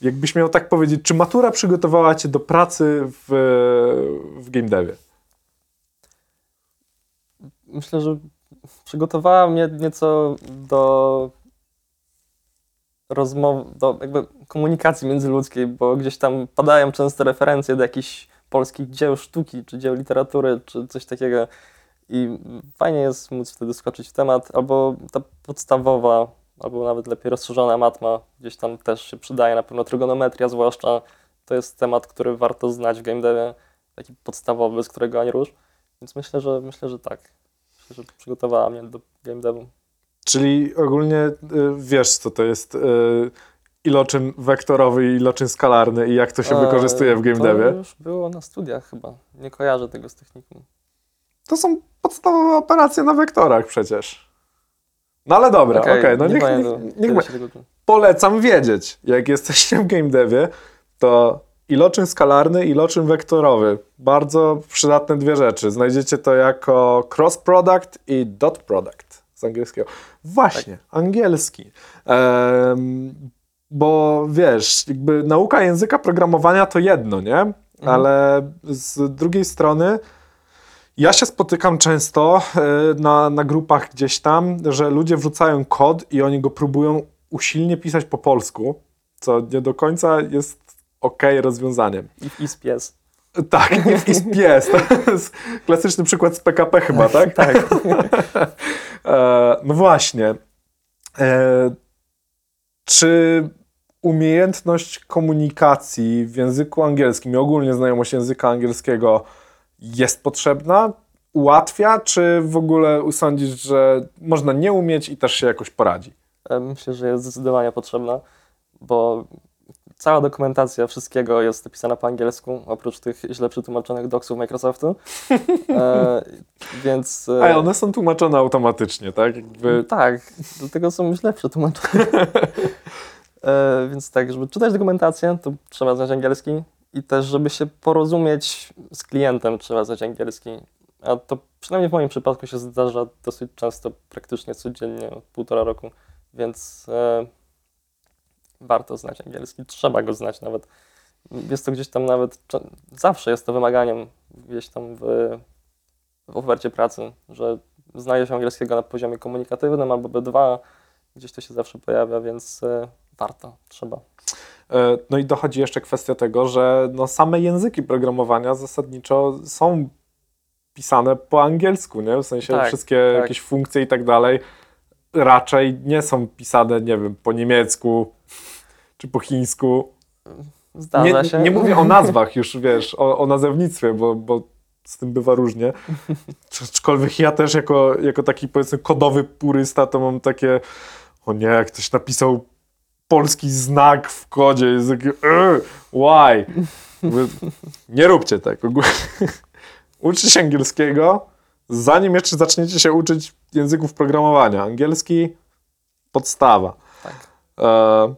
Jakbyś miał tak powiedzieć, czy matura przygotowała cię do pracy w, w game devie? Myślę, że przygotowała mnie nieco do rozmów, do jakby komunikacji międzyludzkiej, bo gdzieś tam padają często referencje do jakichś polskich dzieł sztuki, czy dzieł literatury, czy coś takiego. I fajnie jest móc wtedy skoczyć w temat, albo ta podstawowa, albo nawet lepiej rozszerzona matma gdzieś tam też się przydaje, na pewno trygonometria zwłaszcza. To jest temat, który warto znać w game devie, taki podstawowy, z którego ani rusz. Więc myślę, że myślę, że tak. Myślę, że przygotowała mnie do game devu. Czyli ogólnie y, wiesz, co to jest y, iloczyn wektorowy i iloczyn skalarny i jak to się wykorzystuje w game to devie? już było na studiach chyba. Nie kojarzę tego z technikum. To są podstawowe operacje na wektorach przecież. No ale dobra, okej, no nie niech, pamiętam, niech, niech, tego uczyłem. polecam wiedzieć, jak jesteście w game devie, to iloczyn skalarny i iloczyn wektorowy. Bardzo przydatne dwie rzeczy. Znajdziecie to jako cross product i dot product z angielskiego. Właśnie, angielski. Em, bo wiesz, jakby nauka języka programowania to jedno, nie? Ale z drugiej strony ja się spotykam często e, na, na grupach gdzieś tam, że ludzie wrzucają kod i oni go próbują usilnie pisać po polsku, co nie do końca jest ok rozwiązaniem. I, i pies. Tak, i jest pies. To jest klasyczny przykład z PKP chyba, tak? *laughs* Tak. *laughs* E, no właśnie. Czy umiejętność komunikacji w języku angielskim i ogólnie znajomość języka angielskiego jest potrzebna? Ułatwia, czy w ogóle sądzisz, że można nie umieć i też się jakoś poradzi? E, Myślę, że jest zdecydowanie potrzebna, bo cała dokumentacja wszystkiego jest napisana po angielsku, oprócz tych źle przetłumaczonych docsów Microsoftu. *laughs* E, więc. e, A one są tłumaczone automatycznie, tak? Jakby... Tak, do tego są źle przetłumaczone. *laughs* e, więc tak, żeby czytać dokumentację, to trzeba znać angielski i też, żeby się porozumieć z klientem, trzeba znać angielski. A to przynajmniej w moim przypadku się zdarza dosyć często, praktycznie codziennie od półtora roku, więc e, warto znać angielski, trzeba go znać nawet. Jest to gdzieś tam nawet, zawsze jest to wymaganiem gdzieś tam w, w ofercie pracy, że znaje się angielskiego na poziomie komunikatywnym albo B2, gdzieś to się zawsze pojawia, więc e, warto, trzeba. E, No i dochodzi jeszcze kwestia tego, że no same języki programowania zasadniczo są pisane po angielsku, nie? W sensie Tak, wszystkie tak. jakieś funkcje i tak dalej raczej nie są pisane, nie wiem, po niemiecku czy po chińsku. Zdarza Nie, się. nie mówię o nazwach już, wiesz, o, o nazewnictwie, bo, bo z tym bywa różnie. Aczkolwiek ja też jako, jako taki powiedzmy kodowy purysta to mam takie o nie, jak ktoś napisał polski znak w kodzie, jest takie "Ugh, why? Nie róbcie tak. Ogólnie. *laughs* Uczcie się angielskiego, zanim jeszcze zaczniecie się uczyć języków programowania. Angielski podstawa. Tak. E,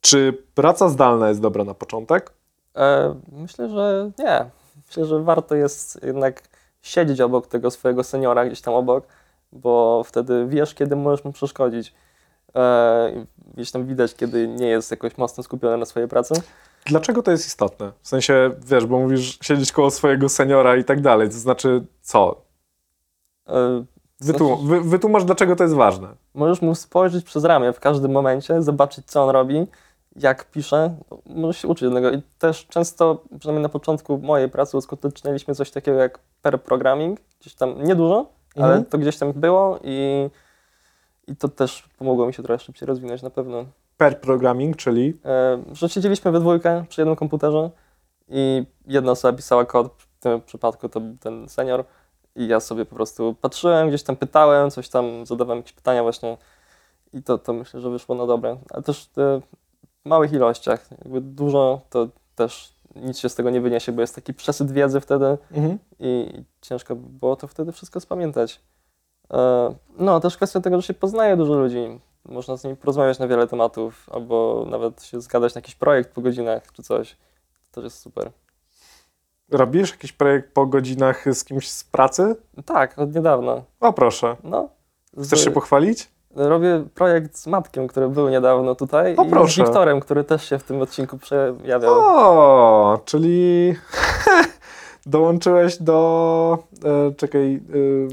czy praca zdalna jest dobra na początek? E, myślę, że nie. Myślę, że warto jest jednak siedzieć obok tego swojego seniora, gdzieś tam obok, bo wtedy wiesz, kiedy możesz mu przeszkodzić. E, gdzieś tam widać, kiedy nie jest jakoś mocno skupiony na swojej pracy. Dlaczego to jest istotne? W sensie, wiesz, bo mówisz siedzieć koło swojego seniora i tak dalej. To znaczy, co? E, Wytłum- wy, wytłumacz, dlaczego to jest ważne. Możesz mu spojrzeć przez ramię w każdym momencie, zobaczyć, co on robi, jak pisze. Możesz się uczyć jednego. I też często, przynajmniej na początku mojej pracy, uskuteczniliśmy coś takiego jak per programming. Gdzieś tam niedużo, ale Mhm. to gdzieś tam było i, I to też pomogło mi się trochę szybciej rozwinąć na pewno. Per programming, czyli E, że siedzieliśmy we dwójkę przy jednym komputerze i jedna osoba pisała kod, w tym przypadku to ten senior i ja sobie po prostu patrzyłem, gdzieś tam pytałem, coś tam zadawałem jakieś pytania właśnie i to, to myślę, że wyszło na dobre. Ale też e, małych ilościach, jakby dużo to też nic się z tego nie wyniesie, bo jest taki przesyt wiedzy wtedy i ciężko by było to wtedy wszystko spamiętać. E, No, też kwestia tego, że się poznaje dużo ludzi. Można z nimi porozmawiać na wiele tematów, albo nawet się zgadać na jakiś projekt po godzinach czy coś. To też jest super. robisz jakiś projekt po godzinach z kimś z pracy? Tak, od niedawna. O proszę. No. Chcesz z- się pochwalić? Robię projekt z Matkiem, który był niedawno tutaj O, i proszę. z Wiktorem, który też się w tym odcinku przejawiał. O, czyli *laughs* dołączyłeś do. E, czekaj.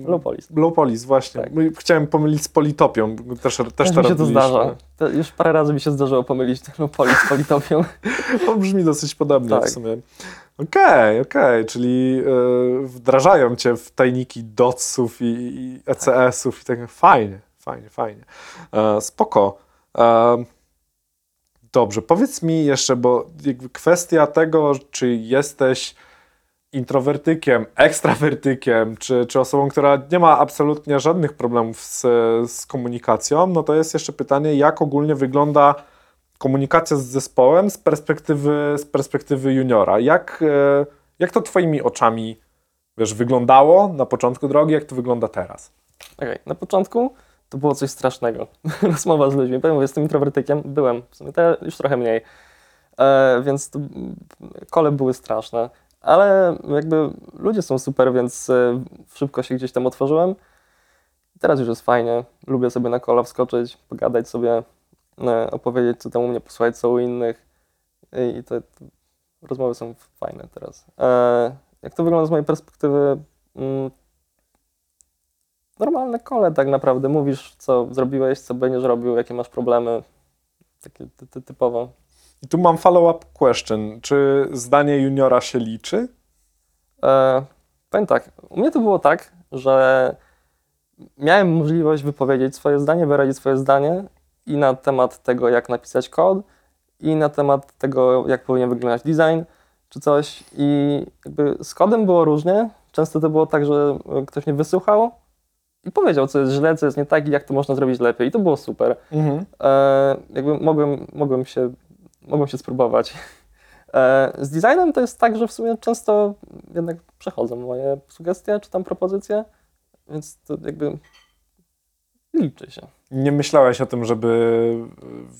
E, Lopolis. Lopolis, właśnie. Tak. Chciałem pomylić z Politopią. Też, też, Też mi się to zdarza. To już parę razy mi się zdarzyło pomylić Lopolis z Politopią. *laughs* To brzmi dosyć podobnie Tak. w sumie. Okej, okej, czyli e, wdrażają cię w tajniki DOTSów i, i ECS-ów i tak. Fajnie, fajnie, fajnie. E, spoko. E, dobrze, powiedz mi jeszcze, bo kwestia tego, czy jesteś introwertykiem, ekstrawertykiem, czy, czy osobą, która nie ma absolutnie żadnych problemów z, z komunikacją, no to jest jeszcze pytanie, jak ogólnie wygląda komunikacja z zespołem z perspektywy, z perspektywy juniora. Jak, e, jak to twoimi oczami wiesz, wyglądało na początku drogi, jak to wygląda teraz? Okej, na początku to było coś strasznego. *laughs* Rozmowa z ludźmi. Powiem, jestem introwertykiem. Byłem, w sumie teraz już trochę mniej. E, więc to, kole były straszne. Ale jakby ludzie są super, więc e, szybko się gdzieś tam otworzyłem. Teraz już jest fajnie. Lubię sobie na kola wskoczyć, pogadać sobie, e, opowiedzieć, co tam u mnie, posłuchać, co u innych. I te, te rozmowy są fajne teraz. E, jak to wygląda z mojej perspektywy? Mm, normalne kole tak naprawdę. Mówisz, co zrobiłeś, co będziesz robił, jakie masz problemy. Takie ty, ty, typowo. I tu mam follow-up question. Czy zdanie juniora się liczy? E, powiem tak, u mnie to było tak, że miałem możliwość wypowiedzieć swoje zdanie, wyrazić swoje zdanie i na temat tego, jak napisać kod, i na temat tego, jak powinien wyglądać design, czy coś. I jakby z kodem było różnie. Często to było tak, że ktoś mnie wysłuchał i powiedział, co jest źle, co jest nie tak i jak to można zrobić lepiej. I to było super. Mhm. E, jakby mogłem, mogłem, się, mogłem się spróbować. E, z designem to jest tak, że w sumie często jednak przechodzą moje sugestie czy tam propozycje, więc to jakby liczy się. Nie myślałeś o tym, żeby,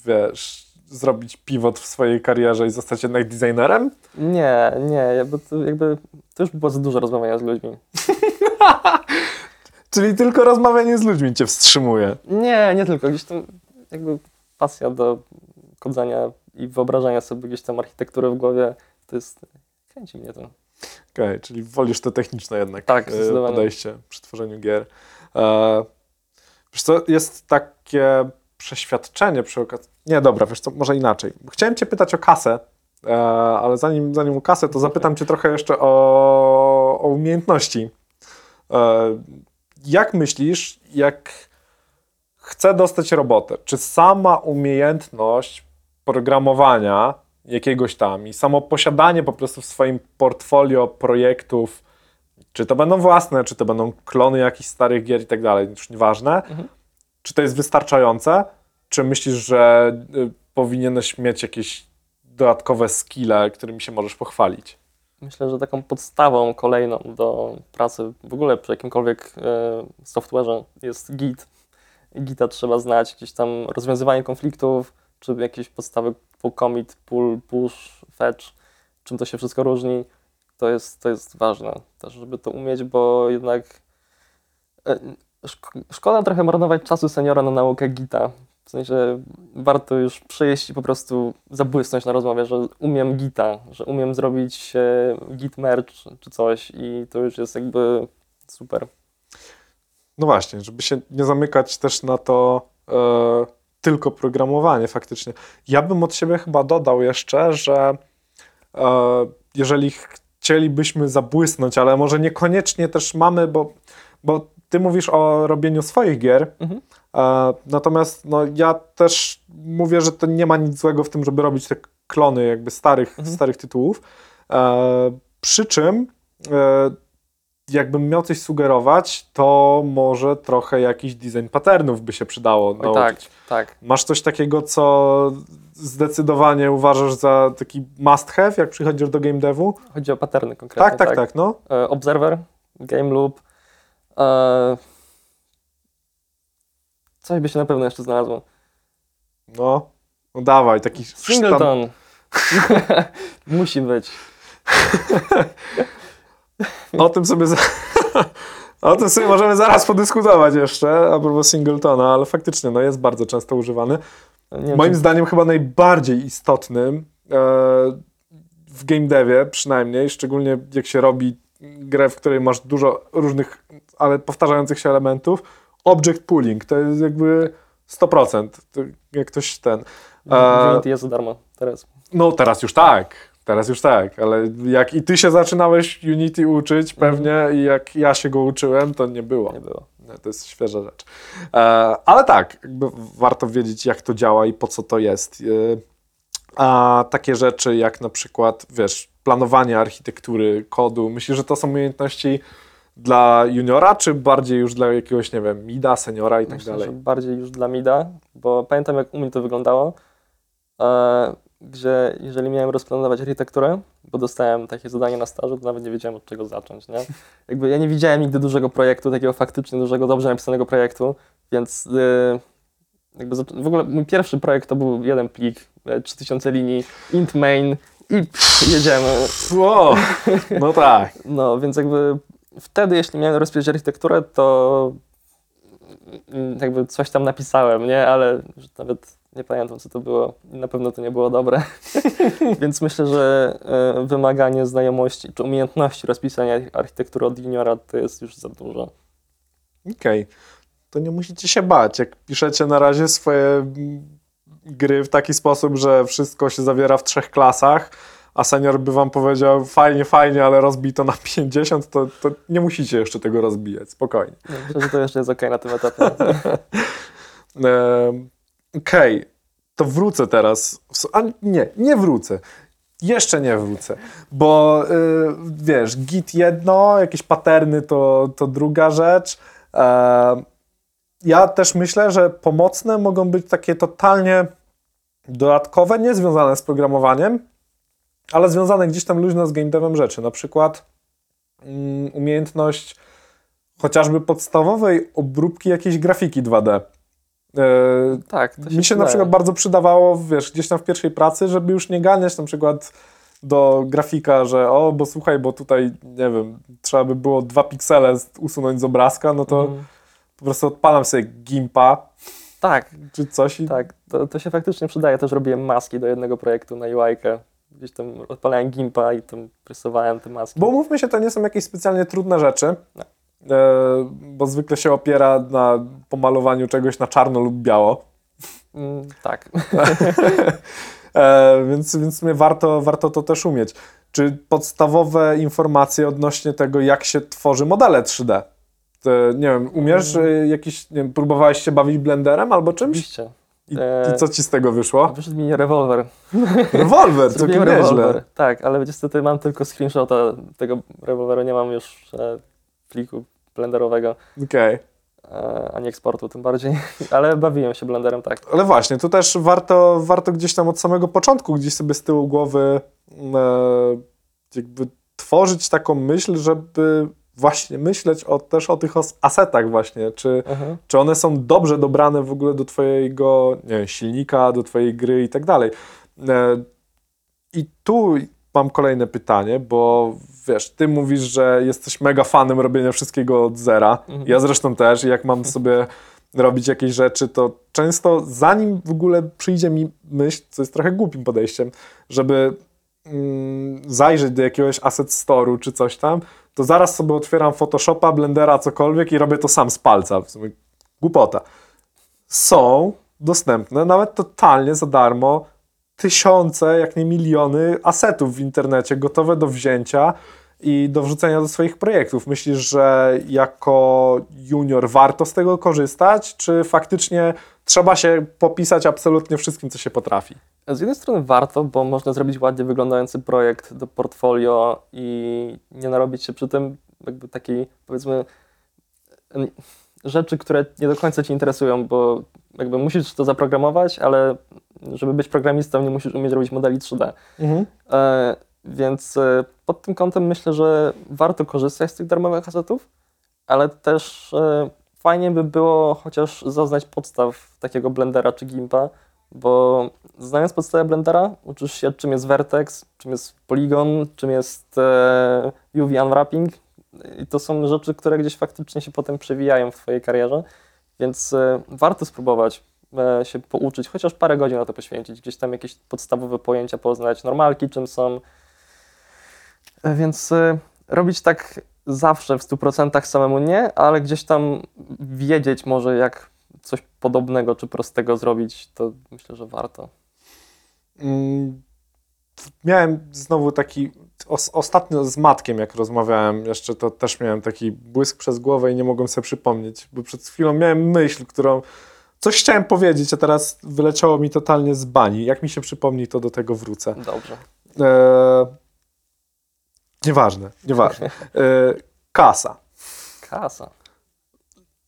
wiesz, zrobić pivot w swojej karierze i zostać jednak designerem? Nie, nie, bo to jakby to już było za dużo rozmawiania z ludźmi. *laughs* Czyli tylko rozmawianie z ludźmi cię wstrzymuje. Nie, nie tylko, gdzieś tam jakby pasja do kodzenia i wyobrażania sobie gdzieś tam architektury w głowie, to jest, kręci mnie to. Okej, czyli wolisz to techniczne jednak Tak, e, podejście przy tworzeniu gier. E, wiesz co, jest takie przeświadczenie przy okazji... Nie, dobra, wiesz co, może inaczej. Chciałem cię pytać o kasę, e, ale zanim, zanim o kasę, to zapytam cię trochę jeszcze o, o umiejętności. Jak myślisz, jak chcę dostać robotę, czy sama umiejętność programowania jakiegoś tam i samo posiadanie po prostu w swoim portfolio projektów, czy to będą własne, czy to będą klony jakichś starych gier i tak dalej, już nieważne, Mhm. czy to jest wystarczające, czy myślisz, że y, powinieneś mieć jakieś dodatkowe skille, którymi się możesz pochwalić? Myślę, że taką podstawą kolejną do pracy w ogóle przy jakimkolwiek e, software'ze jest Git. Gita trzeba znać, gdzieś tam rozwiązywanie konfliktów, czy jakieś podstawy commit, pull, push, fetch, czym to się wszystko różni. To jest, to jest ważne też, żeby to umieć, bo jednak e, szk- szkoda trochę marnować czasu seniora na naukę Gita. W sensie warto już przyjść i po prostu zabłysnąć na rozmowie, że umiem Gita, że umiem zrobić e, Git merge czy coś i to już jest jakby super. No właśnie, żeby się nie zamykać też na to e, tylko programowanie faktycznie. Ja bym od siebie chyba dodał jeszcze, że e, jeżeli chcielibyśmy zabłysnąć, ale może niekoniecznie też mamy, bo, bo ty mówisz o robieniu swoich gier, Mhm. E, natomiast no, ja też mówię, że to nie ma nic złego w tym, żeby robić te klony jakby starych, Mhm. starych tytułów. E, przy czym e, jakbym miał coś sugerować, to może trochę jakiś design patternów by się przydało Oj, nauczyć. tak, tak. Masz coś takiego, co zdecydowanie uważasz za taki must have, jak przychodzisz do game devu? Chodzi o paterny konkretnie. Tak, tak, tak, no. E, Observer, Game Loop. E, coś by się na pewno jeszcze znalazło. No, no dawaj, taki Singleton. *laughs* Musi być. *laughs* O tym sobie za... *laughs* o tym sobie możemy zaraz podyskutować jeszcze a propos Singletona, ale faktycznie no, jest bardzo często używany. Nie Moim czy- zdaniem chyba najbardziej istotnym e, w game devie przynajmniej, szczególnie jak się robi grę, w której masz dużo różnych, ale powtarzających się elementów, object pooling, to jest jakby 100%, to jak ktoś ten... E, Unity jest za darmo teraz. no teraz już tak, teraz już tak, ale jak i ty się zaczynałeś Unity uczyć pewnie i jak ja się go uczyłem, to nie było. Nie było. To jest świeża rzecz. E, ale tak, warto wiedzieć, jak to działa i po co to jest. E, a takie rzeczy jak na przykład, wiesz, planowanie architektury, kodu, myślisz, że to są umiejętności dla juniora, czy bardziej już dla jakiegoś, nie wiem, mida, seniora i tak Myślę, dalej? że bardziej już dla mida, bo pamiętam jak u mnie to wyglądało, e, gdzie jeżeli miałem rozplanować architekturę, bo dostałem takie zadanie na stażu, to nawet nie wiedziałem od czego zacząć, nie? *laughs* Jakby ja nie widziałem nigdy dużego projektu, takiego faktycznie dużego, dobrze napisanego projektu, więc e, jakby w ogóle mój pierwszy projekt to był jeden plik, e, 3000 linii, int main i pff, jedziemy. Wow, no tak. *laughs* No, więc jakby wtedy, jeśli miałem rozpisać architekturę, to mm, jakby coś tam napisałem, nie? Ale nawet nie pamiętam, co to było. Na pewno to nie było dobre. *laughs* więc myślę, że e, wymaganie znajomości czy umiejętności rozpisania architektury od juniora to jest już za dużo. Okej. To nie musicie się bać. Jak piszecie na razie swoje gry w taki sposób, że wszystko się zawiera w trzech klasach, a senior by wam powiedział fajnie, fajnie, ale rozbij to na 50, to, to nie musicie jeszcze tego rozbijać. Spokojnie. No, Myślę, że to jeszcze jest okej na tym etapie. *laughs* Okej, to wrócę teraz. A nie, nie wrócę. Jeszcze nie wrócę, bo y, wiesz, git jedno, jakieś paterny to, to druga rzecz. Ja też myślę, że pomocne mogą być takie totalnie dodatkowe, nie związane z programowaniem, ale związane gdzieś tam luźno z game devem rzeczy. Na przykład mm, umiejętność chociażby podstawowej obróbki jakiejś grafiki 2D. E, tak, to się mi się na przykład bardzo przydawało, wiesz, gdzieś tam w pierwszej pracy, żeby już nie ganiać na przykład do grafika, że o, bo słuchaj, bo tutaj, nie wiem, trzeba by było dwa piksele usunąć z obrazka, no to Mhm. po prostu odpalam sobie Gimpa Tak, czy coś i Tak, to, to się faktycznie przydaje. Też robiłem maski do jednego projektu na UI-kę. Gdzieś tam odpalałem Gimpa i tam rysowałem te maski. Bo umówmy się, to nie są jakieś specjalnie trudne rzeczy, No. e, bo zwykle się opiera na pomalowaniu czegoś na czarno lub biało. Mm, tak. *laughs* E, więc, więc warto, warto to też umieć. Czy podstawowe informacje odnośnie tego, jak się tworzy modele 3D? To, nie wiem, umiesz Mm. e, jakiś, nie wiem, próbowałeś się bawić blenderem albo czymś? Oczywiście. I, E, I co ci z tego wyszło? Wyszedł mi rewolwer. Rewolwer, *laughs* Zrobiłem nieźle. Tak, ale niestety mam tylko screenshota tego rewolweru. Nie mam już e, pliku blenderowego, Okej. e, ani eksportu tym bardziej. *laughs* Ale bawiłem się blenderem, tak. Ale właśnie, tu też warto, warto gdzieś tam od samego początku, gdzieś sobie z tyłu głowy e, jakby tworzyć taką myśl, żeby właśnie myśleć o, też o tych asetach właśnie, czy, czy one są dobrze dobrane w ogóle do twojego wiem, silnika, do twojej gry i tak dalej. E, I tu mam kolejne pytanie, bo wiesz, ty mówisz, że jesteś mega fanem robienia wszystkiego od zera. Mhm. Ja zresztą też, jak mam *laughs* sobie robić jakieś rzeczy, to często zanim w ogóle przyjdzie mi myśl, co jest trochę głupim podejściem, żeby mm, zajrzeć do jakiegoś asset store'u czy coś tam, to zaraz sobie otwieram Photoshopa, Blendera, cokolwiek i robię to sam z palca. W sumie głupota. Są dostępne nawet totalnie za darmo tysiące, jak nie miliony asetów w internecie gotowe do wzięcia i do wrzucenia do swoich projektów. Myślisz, że jako junior warto z tego korzystać, czy faktycznie trzeba się popisać absolutnie wszystkim, co się potrafi? Z jednej strony warto, bo można zrobić ładnie wyglądający projekt do portfolio i nie narobić się przy tym jakby takiej, powiedzmy, rzeczy, które nie do końca Cię interesują, bo jakby musisz to zaprogramować, ale żeby być programistą nie musisz umieć robić modeli 3D. E, więc e, pod tym kątem myślę, że warto korzystać z tych darmowych asetów, ale też e, fajnie by było chociaż zaznać podstaw takiego Blendera czy Gimpa, bo znając podstawę Blendera, uczysz się czym jest Vertex, czym jest Polygon, czym jest e, UV Unwrapping. I to są rzeczy, które gdzieś faktycznie się potem przewijają w Twojej karierze, więc e, warto spróbować e, się pouczyć, chociaż parę godzin na to poświęcić, gdzieś tam jakieś podstawowe pojęcia poznać, normalki czym są, więc robić tak zawsze w 100% samemu nie, ale gdzieś tam wiedzieć może jak coś podobnego czy prostego zrobić, to myślę, że warto. Mm, Miałem znowu taki, os, ostatnio z Matkiem jak rozmawiałem, jeszcze to też miałem taki błysk przez głowę i nie mogłem sobie przypomnieć, bo przed chwilą miałem myśl, którą coś chciałem powiedzieć, a teraz wyleciało mi totalnie z bani. Jak mi się przypomni, to do tego wrócę. Dobrze. E, nieważne, nieważne. E, kasa. Kasa.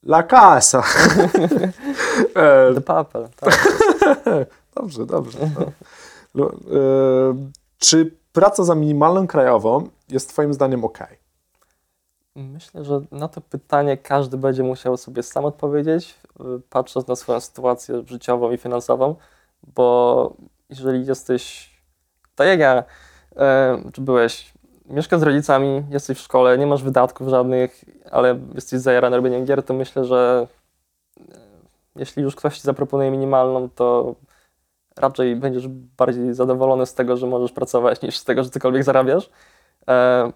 La casa. *laughs* e, The Papel. Tak. *laughs* Dobrze, dobrze. No. No, e, czy praca za minimalną krajową jest Twoim zdaniem ok? Myślę, że na to pytanie każdy będzie musiał sobie sam odpowiedzieć, y, patrząc na swoją sytuację życiową i finansową, bo jeżeli jesteś, tak jak ja, e, czy byłeś, mieszkasz z rodzicami, jesteś w szkole, nie masz wydatków żadnych, ale jesteś zajarany robieniem gier, to myślę, że e, jeśli już ktoś ci zaproponuje minimalną, to raczej będziesz bardziej zadowolony z tego, że możesz pracować, niż z tego, że cokolwiek zarabiasz. E,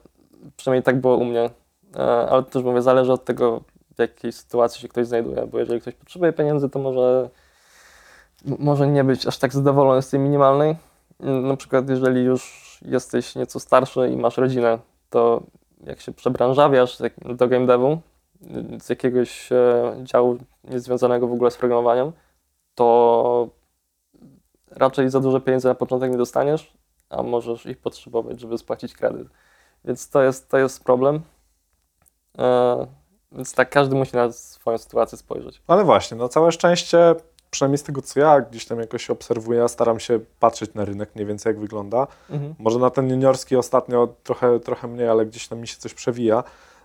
przynajmniej tak było u mnie. E, ale też mówię, zależy od tego, w jakiej sytuacji się ktoś znajduje, bo jeżeli ktoś potrzebuje pieniędzy, to może, może nie być aż tak zadowolony z tej minimalnej. Na przykład, jeżeli już jesteś nieco starszy i masz rodzinę, to jak się przebranżawiasz do game devu, z jakiegoś e, działu niezwiązanego w ogóle z programowaniem, to raczej za dużo pieniędzy na początek nie dostaniesz, a możesz ich potrzebować, żeby spłacić kredyt. Więc to jest, to jest problem. E, więc tak, każdy musi na swoją sytuację spojrzeć. Ale właśnie, no całe szczęście, przynajmniej z tego co ja gdzieś tam jakoś obserwuję, staram się patrzeć na rynek mniej więcej jak wygląda. Mhm. Może na ten juniorski ostatnio trochę, trochę mniej, ale gdzieś tam mi się coś przewija.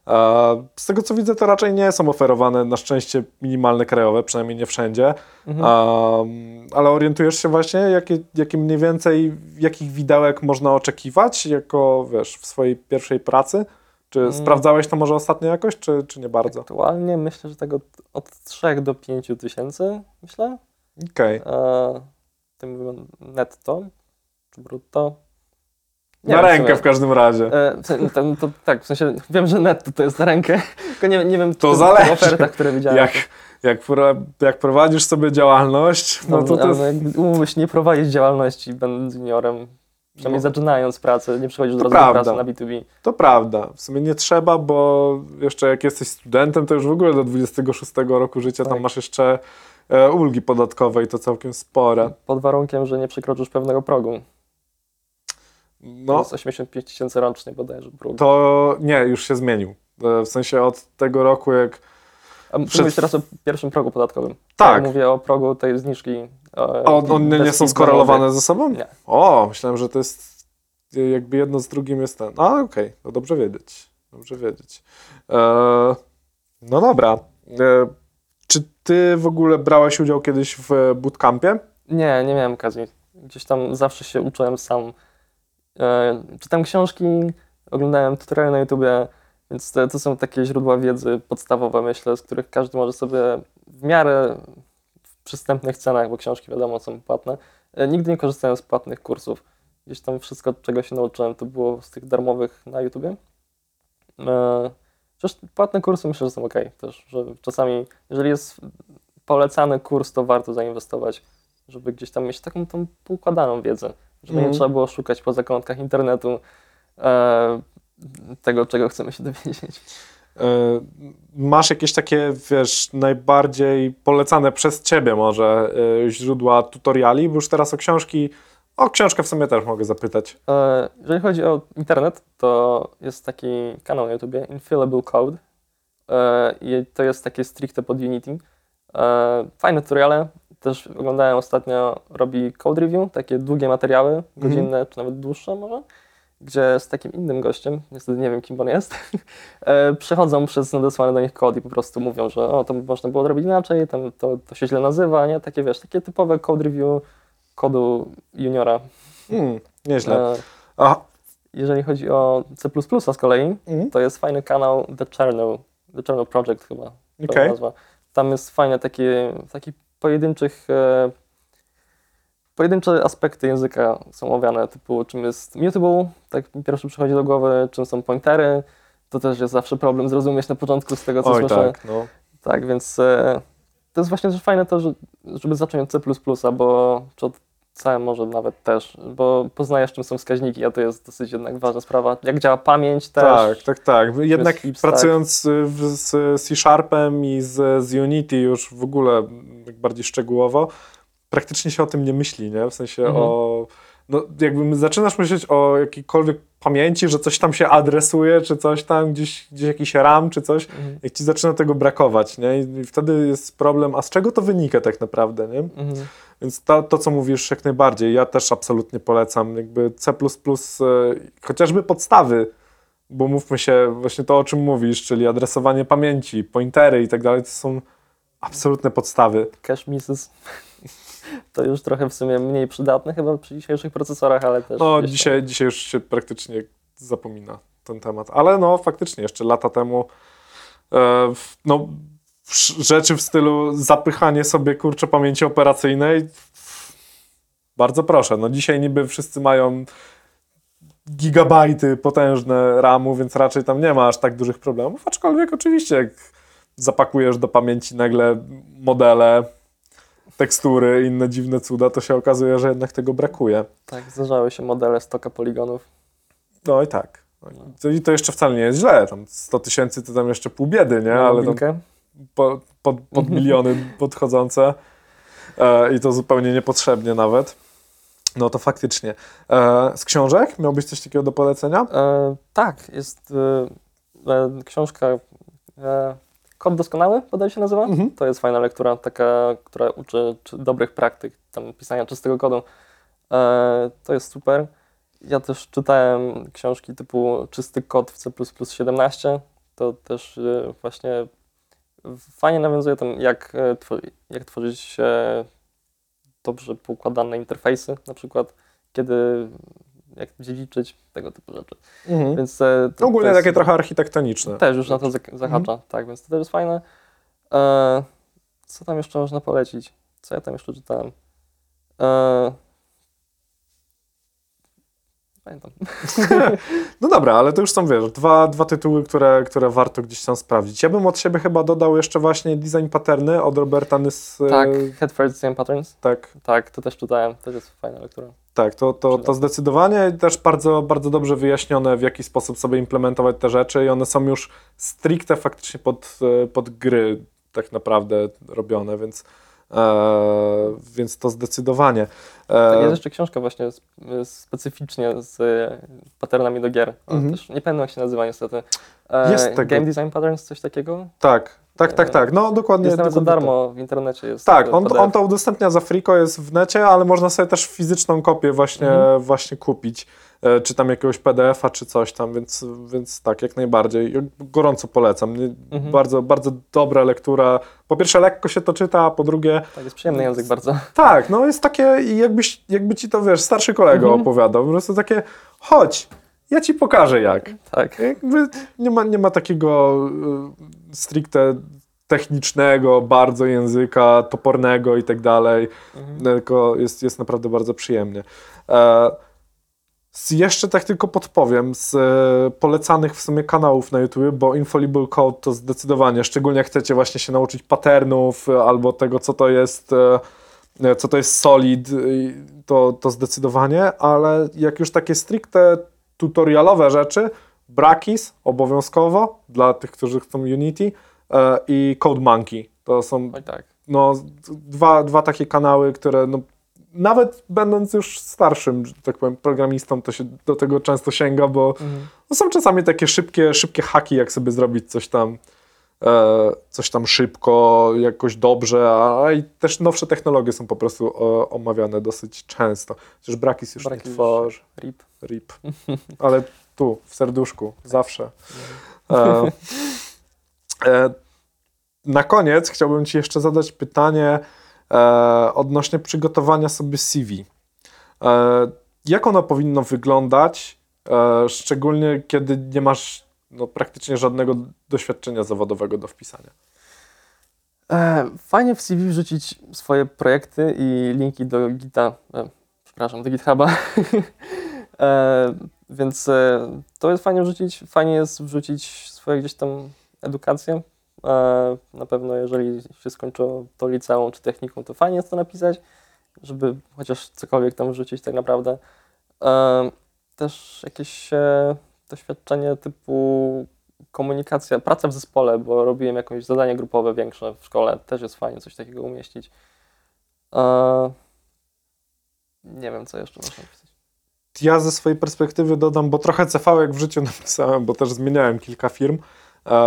E, Z tego co widzę, to raczej nie są oferowane na szczęście minimalne krajowe, przynajmniej nie wszędzie. Mhm. Ale orientujesz się właśnie, jakie, jakie mniej więcej, jakich widełek można oczekiwać, jako wiesz, w swojej pierwszej pracy? Czy Mm. sprawdzałeś to może ostatnio jakoś, czy, czy nie bardzo? Aktualnie myślę, że tego od 3 do 5 tysięcy, myślę. Okej. E, tym netto czy brutto. Nie Na wiem w rękę w każdym razie. E, w ten, to, tak, w sensie wiem, że netto to jest na rękę, *laughs* tylko nie, nie wiem To w zależy. ofertach, które widziałem. Jak, jak, jak prowadzisz sobie działalność, no to to jakby umówmy się, nie prowadzić działalności będąc juniorem, przynajmniej No. zaczynając pracę, nie przychodzisz od To razu do pracy na B2B. To prawda. W sumie nie trzeba, bo jeszcze jak jesteś studentem, to już w ogóle do 26 roku życia tam Tak. masz jeszcze e, ulgi podatkowe i to całkiem spore. Pod warunkiem, że nie przekroczysz pewnego progu. No, jest 85 tysięcy rocznie bodajże próg. to nie, już się zmienił. E, W sensie od tego roku, jak A przed- mówisz teraz o pierwszym progu podatkowym. Tak. Ja mówię o progu tej zniżki. e, A on, one nie są skorelowane ze sobą? Nie. O, myślałem, że to jest jakby jedno z drugim jest ten. A, okej, to dobrze wiedzieć. Dobrze wiedzieć. E, no dobra. Czy ty w ogóle brałeś udział kiedyś w bootcampie? Nie, nie miałem okazji. Gdzieś tam zawsze się uczyłem sam. E, czytam książki, oglądałem tutoriale na YouTubie, więc to, to są takie źródła wiedzy podstawowe, myślę, z których każdy może sobie w miarę w przystępnych cenach, bo książki wiadomo są płatne. E, nigdy nie korzystałem z płatnych kursów. Gdzieś tam wszystko, czego się nauczyłem, to było z tych darmowych na YouTubie. Przecież płatne kursy myślę, że są ok. Też, że czasami, jeżeli jest polecany kurs, to warto zainwestować żeby gdzieś tam mieć taką tą poukładaną wiedzę, żeby Mhm. nie trzeba było szukać po zakątkach internetu. E, tego, czego chcemy się dowiedzieć. E, Masz jakieś takie, wiesz, najbardziej polecane przez ciebie może e, źródła tutoriali? Bo już teraz o książki, o książkę w sumie też mogę zapytać. E, Jeżeli chodzi o internet, to jest taki kanał na YouTubie, Infallible Code. I to jest takie stricte pod Unity. Fajne tutoriale. Też oglądałem ostatnio, robi code review, takie długie materiały, godzinne czy nawet dłuższe może, gdzie z takim innym gościem, niestety nie wiem kim on jest, *laughs* e, przechodzą przez nadesłany do nich kod i po prostu mówią, że o, to można było zrobić inaczej, tam, to, to się źle nazywa, nie? Takie wiesz, takie typowe code review kodu juniora. Hmm, nieźle. E, A, jeżeli chodzi o C++ z kolei, mm, to jest fajny kanał The Chernow, The Chernow Project chyba. nazwa. Tam jest fajne takie, takich pojedynczych, e, pojedyncze aspekty języka są omawiane, typu czym jest mutable, tak mi pierwszy przychodzi do głowy, czym są pointery. To też jest zawsze problem zrozumieć na początku z tego, co Oj, słyszę. tak, no. Tak, więc e, to jest właśnie też fajne to, że, żeby zacząć od C++, bo czy od C może nawet też, bo poznajesz czym są wskaźniki, a to jest dosyć jednak ważna sprawa. Jak działa pamięć też. Tak, tak, tak. Jednak pracując y, w, z C-Sharpem i z, z Unity już w ogóle bardziej szczegółowo, praktycznie się o tym nie myśli, nie? W sensie Mhm. o... No, jakby zaczynasz myśleć o jakiejkolwiek pamięci, że coś tam się adresuje, czy coś tam, gdzieś, gdzieś jakiś RAM, czy coś, Mhm. jak ci zaczyna tego brakować, nie? I wtedy jest problem, a z czego to wynika tak naprawdę, nie? Mhm. Więc to, to, co mówisz, jak najbardziej. Ja też absolutnie polecam. Jakby C, e, chociażby podstawy, bo mówmy się, właśnie to, o czym mówisz, czyli adresowanie pamięci, pointery i tak dalej, to są absolutne podstawy. Cache misses. *laughs* To już trochę w sumie mniej przydatne chyba przy dzisiejszych procesorach, ale też. No, dzisiaj, dzisiaj już się praktycznie zapomina ten temat. Ale no, faktycznie, jeszcze lata temu e, no, rzeczy w stylu zapychanie sobie, kurczę, pamięci operacyjnej bardzo proszę. No dzisiaj niby wszyscy mają gigabajty potężne RAMu, więc raczej tam nie ma aż tak dużych problemów, aczkolwiek oczywiście jak zapakujesz do pamięci nagle modele, tekstury, inne dziwne cuda, to się okazuje, że jednak tego brakuje. Tak, zdarzały się modele stoka poligonów. No i tak. No i to, jeszcze wcale nie jest źle. Tam 100 tysięcy to tam jeszcze pół biedy, nie? Ale tam po, pod, pod miliony podchodzące e, i to zupełnie niepotrzebnie nawet. No to faktycznie. E, z książek miałbyś coś takiego do polecenia? E, tak, jest e, e, książka e, Kod doskonały, bodaj się nazywa. Mhm. To jest fajna lektura, taka, która uczy czy dobrych praktyk, tam pisania czystego kodu. E, to jest super. Ja też czytałem książki typu Czysty kod w C++ 17. To też e, właśnie fajnie nawiązuje tam, jak, e, jak tworzyć e, dobrze poukładane interfejsy, na przykład kiedy jak dziedziczyć, tego typu rzeczy. Mhm. Więc e, to, Ogólnie to jest, takie trochę architektoniczne. też już na to zak- zahacza, tak, więc to też jest fajne. E, co tam jeszcze można polecić? Co ja tam jeszcze czytałem? E, pamiętam. *laughs* No dobra, ale to już są, wiesz, dwa, dwa tytuły, które, które warto gdzieś tam sprawdzić. Ja bym od siebie chyba dodał jeszcze właśnie Design Patterny od Roberta Nys... Tak, Head First Design Patterns. tak. Tak, to też czytałem, też jest fajna lektura. Tak, to, to, to zdecydowanie też bardzo, bardzo dobrze wyjaśnione, w jaki sposób sobie implementować te rzeczy i one są już stricte faktycznie pod, e, pod gry tak naprawdę robione, więc, e, więc to zdecydowanie. Tak, E, jest jeszcze książka właśnie sp- specyficznie z patternami do gier. Mhm. też nie pamiętam jak się nazywa niestety. E, Jest tego. Game Design Patterns, coś takiego? tak, tak, tak, tak, no dokładnie. Jest nawet za dokładnie tak. darmo w internecie. Jest Tak, on, PDF. on to udostępnia za friko, jest w necie, ale można sobie też fizyczną kopię właśnie, Mhm. właśnie kupić, e, czy tam jakiegoś PDF-a, czy coś tam, więc, więc tak, jak najbardziej. Gorąco polecam. Mhm. Bardzo, bardzo dobra lektura. Po pierwsze lekko się to czyta, a po drugie Tak, jest przyjemny język bardzo. tak, no jest takie, jakbyś, jakby ci to, wiesz, starszy kolega Mhm. opowiadał, po prostu takie, chodź, ja ci pokażę jak. Tak. Jakby nie ma, nie ma takiego y, stricte technicznego, bardzo języka, topornego i tak dalej, Mhm. tylko jest, jest naprawdę bardzo przyjemnie. E, z, jeszcze tak tylko podpowiem, z e, polecanych w sumie kanałów na YouTube, bo Infallible Code to zdecydowanie, szczególnie jak chcecie właśnie się nauczyć patternów e, albo tego, co to jest, e, co to jest solid, to, to zdecydowanie, ale jak już takie stricte tutorialowe rzeczy, Brakis obowiązkowo dla tych, którzy chcą Unity e, i CodeMonkey. To są tak. no, dwa, dwa takie kanały, które no, nawet będąc już starszym, że tak powiem, programistą, to się do tego często sięga, bo Mhm. no, są czasami takie szybkie, szybkie haki, jak sobie zrobić coś tam e, coś tam szybko, jakoś dobrze, a, i też nowsze technologie są po prostu o, omawiane dosyć często. Chociaż Brakis już Brakis nie tworzy, RIP. Rip. Ale tu, w serduszku, zawsze. E, e, na koniec chciałbym Ci jeszcze zadać pytanie e, odnośnie przygotowania sobie CV. E, jak ono powinno wyglądać, e, szczególnie kiedy nie masz no, praktycznie żadnego doświadczenia zawodowego do wpisania? E, fajnie w CV wrzucić swoje projekty i linki do Gita, przepraszam, do GitHuba. *laughs* e, więc e, to jest fajnie wrzucić. Fajnie jest wrzucić swoje gdzieś tam edukację. E, na pewno jeżeli się skończyło to liceum czy technikum, to fajnie jest to napisać, żeby chociaż cokolwiek tam wrzucić tak naprawdę. Też jakieś doświadczenie typu komunikacja, praca w zespole, bo robiłem jakieś zadanie grupowe większe w szkole, też jest fajnie coś takiego umieścić. Nie wiem, co jeszcze można napisać. Ja ze swojej perspektywy dodam, bo trochę CV w życiu *laughs* napisałem, bo też zmieniałem kilka firm e,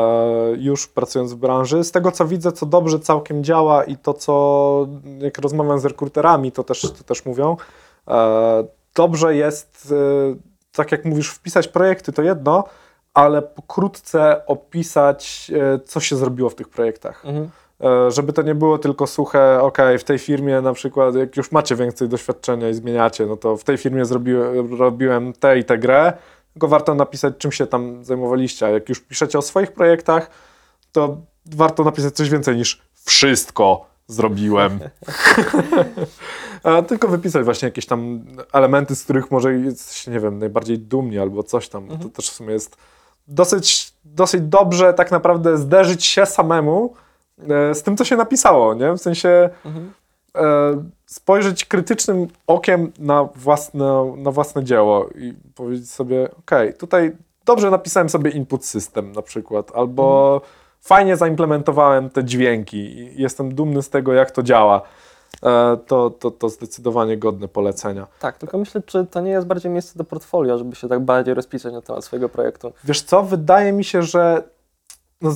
już pracując w branży. Z tego co widzę, co dobrze całkiem działa i to, co jak rozmawiam z rekruterami, to też, to też mówią, e, dobrze jest, e, tak jak mówisz, wpisać projekty to jedno, ale pokrótce opisać, co się zrobiło w tych projektach. Mhm. E, żeby to nie było tylko suche, ok, w tej firmie na przykład, jak już macie więcej doświadczenia i zmieniacie, no to w tej firmie zrobiłem, robiłem tę i tę grę, tylko warto napisać, czym się tam zajmowaliście. A jak już piszecie o swoich projektach, to warto napisać coś więcej niż wszystko zrobiłem. *laughs* Tylko wypisać właśnie jakieś tam elementy, z których może jesteście, nie wiem, najbardziej dumni albo coś tam. To też w sumie jest dosyć, dosyć dobrze tak naprawdę zderzyć się samemu z tym, co się napisało, nie? W sensie Mhm. e, spojrzeć krytycznym okiem na własne, na własne dzieło i powiedzieć sobie, ok, tutaj dobrze napisałem sobie input system na przykład, albo fajnie zaimplementowałem te dźwięki i jestem dumny z tego, jak to działa. E, to, to, to zdecydowanie godne polecenia. Tak, tylko myślę, czy to nie jest bardziej miejsce do portfolio, żeby się tak bardziej rozpisać na temat swojego projektu. Wiesz co, wydaje mi się, że no,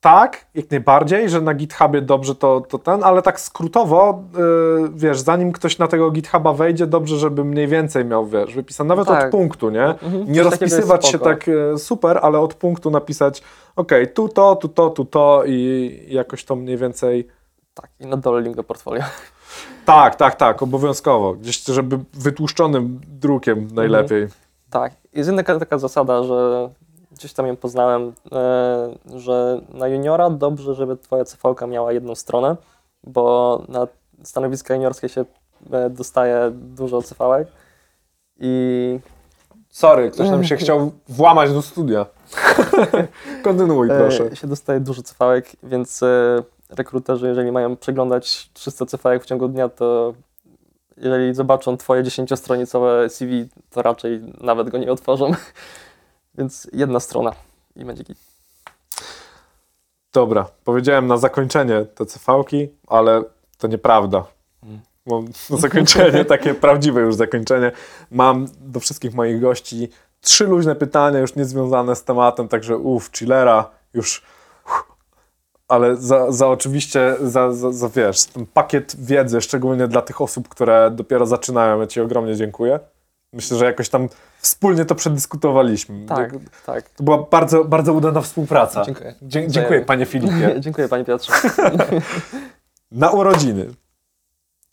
tak, jak najbardziej, że na GitHubie dobrze to, to ten, ale tak skrótowo, yy, wiesz, zanim ktoś na tego GitHuba wejdzie, dobrze, żeby mniej więcej miał, wiesz, wypisane, nawet Tak. od punktu, nie? Mhm, Nie coś takiego jest rozpisywać się tak e, super, ale od punktu napisać, ok, tu to, tu to, tu to i jakoś to mniej więcej... Tak, i na dole link do portfolio. Tak, tak, tak, obowiązkowo. Gdzieś, żeby wytłuszczonym drukiem najlepiej. Tak, jest jedna taka zasada, że gdzieś tam ją poznałem, e, że na juniora dobrze, żeby twoja CV miała jedną stronę, bo na stanowiska juniorskie się e, dostaje dużo CV i Sorry, ktoś nam się *laughs* chciał włamać do studia. *laughs* Kontynuuj, proszę. e, się dostaje dużo CV, więc rekruterzy, jeżeli mają przeglądać 300 CV w ciągu dnia, to jeżeli zobaczą twoje 10-stronicowe CV, to raczej nawet go nie otworzą. Więc jedna strona i będzie git. Dobra, powiedziałem na zakończenie te CV-ki, ale to nieprawda. Mam na zakończenie, *laughs* takie prawdziwe już zakończenie. Mam do wszystkich moich gości trzy luźne pytania, już niezwiązane z tematem, także uff, chillera, już. Ale za, za oczywiście, za, za, za wiesz, ten pakiet wiedzy, szczególnie dla tych osób, które dopiero zaczynają, ja Ci ogromnie dziękuję. Myślę, że jakoś tam wspólnie to przedyskutowaliśmy. Tak, tak. To była bardzo, bardzo udana współpraca. Dziękuję. Dzie- dziękuję, panie Filipie. *laughs* Dziękuję Panie Piotrze. *laughs* Na urodziny.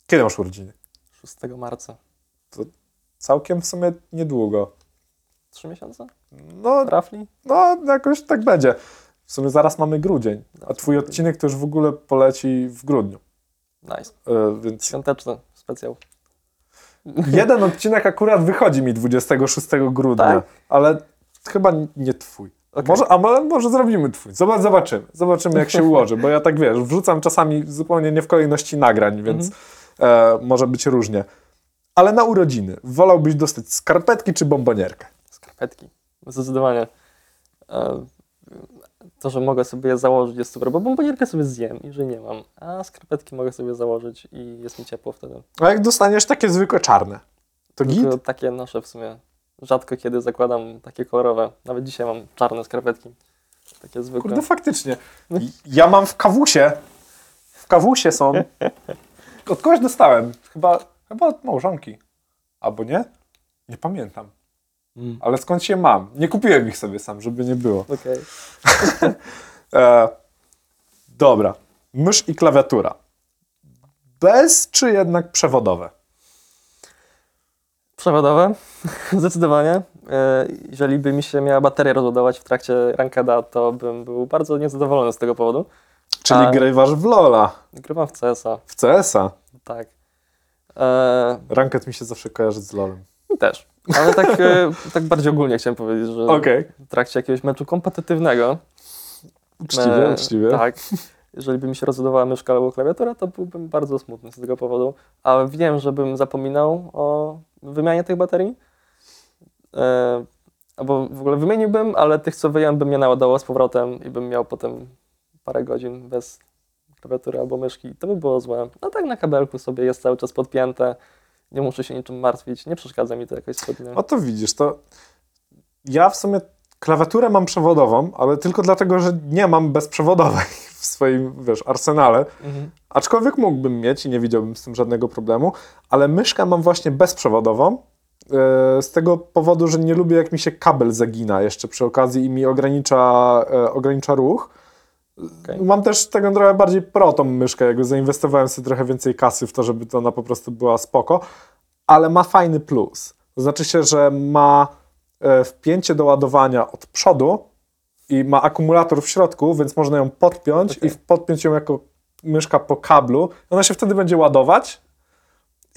Kiedy masz urodziny? 6 marca. Całkiem w sumie niedługo. Trzy miesiące? No, Rafli? no jakoś tak będzie. W sumie zaraz mamy grudzień, a twój odcinek to już w ogóle poleci w grudniu. Nice. E, więc Świąteczny specjał. Jeden odcinek akurat wychodzi mi 26 grudnia, Tak? ale chyba nie twój. Okej. Może, a mo- może zrobimy twój. Zobacz, zobaczymy. Zobaczymy, jak się ułoży, bo ja tak wiesz, wrzucam czasami zupełnie nie w kolejności nagrań, więc e, może być różnie. Ale na urodziny wolałbyś dostać skarpetki czy bombonierkę? Skarpetki. Zdecydowanie. E, To, że mogę sobie je założyć jest super, bo bombonierkę sobie zjem i że nie mam, a skarpetki mogę sobie założyć i jest mi ciepło wtedy. A jak dostaniesz takie zwykłe czarne, to git? Tylko takie noszę w sumie. Rzadko kiedy zakładam takie kolorowe. Nawet dzisiaj mam czarne skarpetki. Takie zwykłe. Kurde, faktycznie. Ja mam w kawusie. W kawusie są. *laughs* Od kogoś dostałem. Chyba, chyba od małżonki. Albo nie? Nie pamiętam. Mm. Ale skąd się mam? Nie kupiłem ich sobie sam, żeby nie było. Okej. *laughs* E, dobra. Mysz i klawiatura. Bez czy jednak przewodowe? Przewodowe? *laughs* Zdecydowanie. E, Jeżeli by mi się miała bateria rozładować w trakcie rankeda, to bym był bardzo niezadowolony z tego powodu. Czyli A- grywasz w LoL'a, Grywam w CS-a, w CS-a. tak. E, Ranket mi się zawsze kojarzy z LoL'em. Też. Ale tak, e, tak bardziej ogólnie chciałem powiedzieć, że Okej. w trakcie jakiegoś meczu kompetytywnego Uczciwie, E, uczciwie. Tak. Jeżeli by mi się rozładowała myszka albo klawiatura, to byłbym bardzo smutny z tego powodu. Ale wiem, żebym zapominał o wymianie tych baterii. E, albo w ogóle wymieniłbym, ale tych, co wyjąłem, bym je naładował z powrotem i bym miał potem parę godzin bez klawiatury albo myszki. To by było złe. No tak na kabelku sobie jest cały czas podpięte. Nie muszę się niczym martwić. Nie przeszkadza mi to jakoś zbytnio. O to widzisz, to ja w sumie klawiaturę mam przewodową, ale tylko dlatego, że nie mam bezprzewodowej w swoim, wiesz, arsenale. Mhm. Aczkolwiek mógłbym mieć i nie widziałbym z tym żadnego problemu, ale myszkę mam właśnie bezprzewodową. e, Z tego powodu, że nie lubię, jak mi się kabel zagina jeszcze przy okazji i mi ogranicza, e, ogranicza ruch. Okej. Mam też taką trochę bardziej pro tą myszkę, jakby zainwestowałem sobie trochę więcej kasy w to, żeby to ona po prostu była spoko, ale ma fajny plus. To znaczy się, że ma e, wpięcie do ładowania od przodu i ma akumulator w środku, więc można ją podpiąć Okej. i podpiąć ją jako myszka po kablu. Ona się wtedy będzie ładować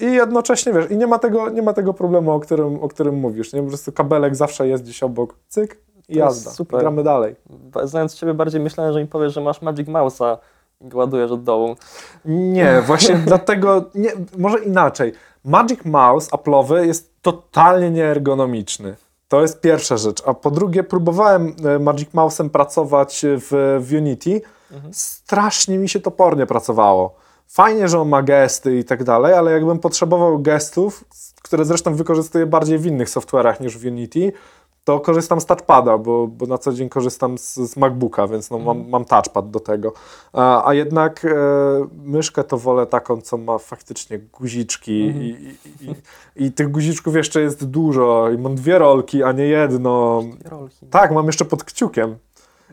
i jednocześnie, wiesz, i nie ma tego, nie ma tego problemu, o którym, o którym mówisz. Nie? Po prostu kabelek zawsze jest gdzieś obok, cyk i jazda. super. Gramy dalej. Znając Ciebie bardziej myślałem, że mi powiesz, że masz Magic Mouse'a i go ładujesz od dołu. Nie, właśnie *laughs* dlatego, nie, może inaczej. Magic Mouse Apple'owy jest totalnie nieergonomiczny. To jest pierwsza rzecz. A po drugie, próbowałem e, Magic Mouse'em pracować w, w Unity. Mhm. Strasznie mi się topornie pracowało. Fajnie, że on ma gesty i tak dalej, ale jakbym potrzebował gestów, które zresztą wykorzystuję bardziej w innych software'ach niż w Unity, to korzystam z touchpada, bo, bo na co dzień korzystam z, z MacBooka, więc no, mam, mam touchpad do tego. A, a jednak e, myszkę to wolę taką, co ma faktycznie guziczki Mhm. i, i, i, i tych guziczków jeszcze jest dużo i mam dwie rolki, a nie jedno. Rolki. Tak, mam jeszcze pod kciukiem.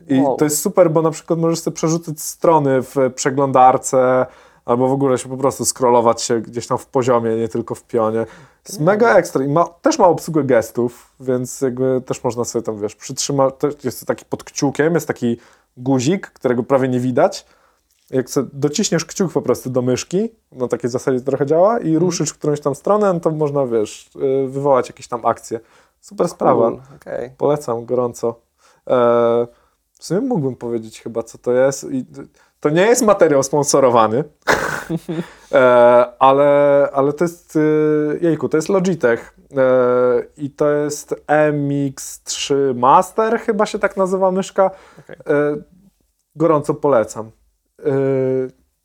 I Wow. to jest super, bo na przykład możesz sobie przerzucać strony w przeglądarce, albo w ogóle się po prostu scrollować się gdzieś tam w poziomie, nie tylko w pionie. Jest mega ekstra i ma, też ma obsługę gestów, więc jakby też można sobie tam, wiesz, przytrzymać, jest taki pod kciukiem, jest taki guzik, którego prawie nie widać. Jak sobie dociśniesz kciuk po prostu do myszki, na takiej zasadzie trochę działa i ruszysz w którąś tam stronę, no to można, wiesz, y, wywołać jakieś tam akcje. Super sprawa. Cool. Okej. Polecam gorąco. E, w sumie mógłbym powiedzieć chyba, co to jest. I to nie jest materiał sponsorowany, *laughs* e, ale, ale to jest, e, jejku, to jest Logitech e, i to jest MX3 Master, chyba się tak nazywa myszka. E, gorąco polecam.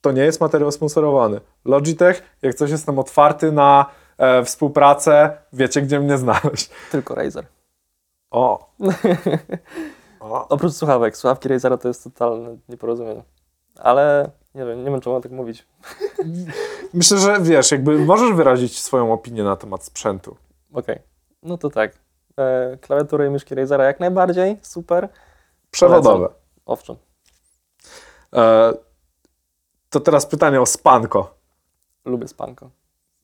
To nie jest materiał sponsorowany. Logitech, jak coś jestem otwarty na współpracę, wiecie gdzie mnie znaleźć. Tylko Razer. O. *laughs* o. Oprócz słuchawek. Słuchawki Razera to jest totalne nieporozumienie. Ale nie wiem, nie wiem, czemu tak mówić. *laughs* Myślę, że wiesz, jakby możesz wyrazić swoją opinię na temat sprzętu. Okej. No to tak. E, klawiatury i myszki Razera jak najbardziej. Super. Przewodowe. Owszem. E, to teraz pytanie o spanko. Lubię spanko.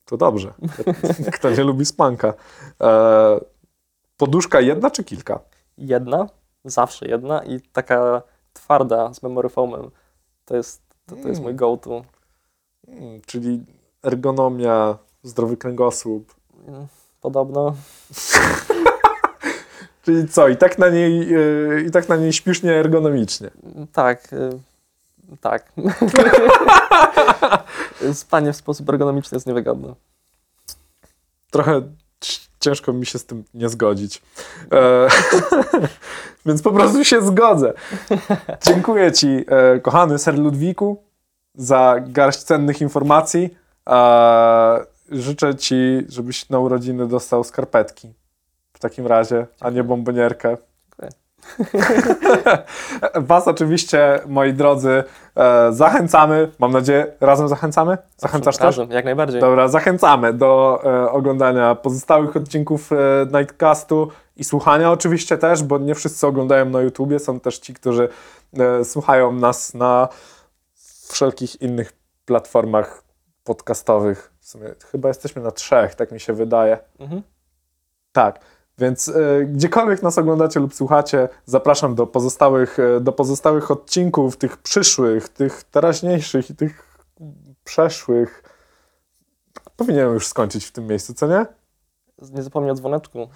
To dobrze. *laughs* Kto nie lubi spanka? E, poduszka jedna czy kilka? Jedna. Zawsze jedna. I taka twarda z memory foamem. To jest, to, to jest Mm. mój go-to. Mm, czyli ergonomia, zdrowy kręgosłup. Mm, Podobno. *laughs* Czyli co? I tak na niej, e, i tak na niej śpisz nieergonomicznie. Tak, y, tak. *laughs* Spanie w sposób ergonomiczny jest niewygodne. Trochę ciężko mi się z tym nie zgodzić. E, *laughs* więc po prostu się zgodzę. Dziękuję Ci, e, kochany Ser Ludwiku, za garść cennych informacji. E, życzę Ci, żebyś na urodziny dostał skarpetki. W takim razie, a nie bombonierkę. *laughs* Was oczywiście, moi drodzy, e, zachęcamy. Mam nadzieję, razem zachęcamy? Zachęcasz też? Razem, Jak najbardziej. Dobra, zachęcamy do e, oglądania pozostałych odcinków e, Nightcastu i słuchania oczywiście też, bo nie wszyscy oglądają na YouTubie. Są też ci, którzy słuchają nas na wszelkich innych platformach podcastowych. W sumie chyba jesteśmy na trzech, tak mi się wydaje. Mhm. Tak, więc e, gdziekolwiek nas oglądacie lub słuchacie, zapraszam do pozostałych, e, do pozostałych odcinków, tych przyszłych, tych teraźniejszych i tych przeszłych. Powinienem już skończyć w tym miejscu, co nie? Nie zapomnij o dzwoneczku.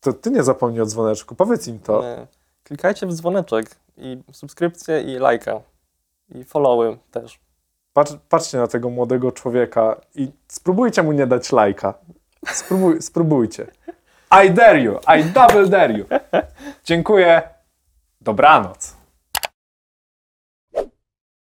To ty nie zapomnij o dzwoneczku, powiedz im to. Nie. Klikajcie w dzwoneczek i subskrypcję i lajka. I followy też. Patrz, patrzcie na tego młodego człowieka i spróbujcie mu nie dać lajka. Spróbuj, spróbujcie. I dare you, I double dare you. Dziękuję. Dobranoc.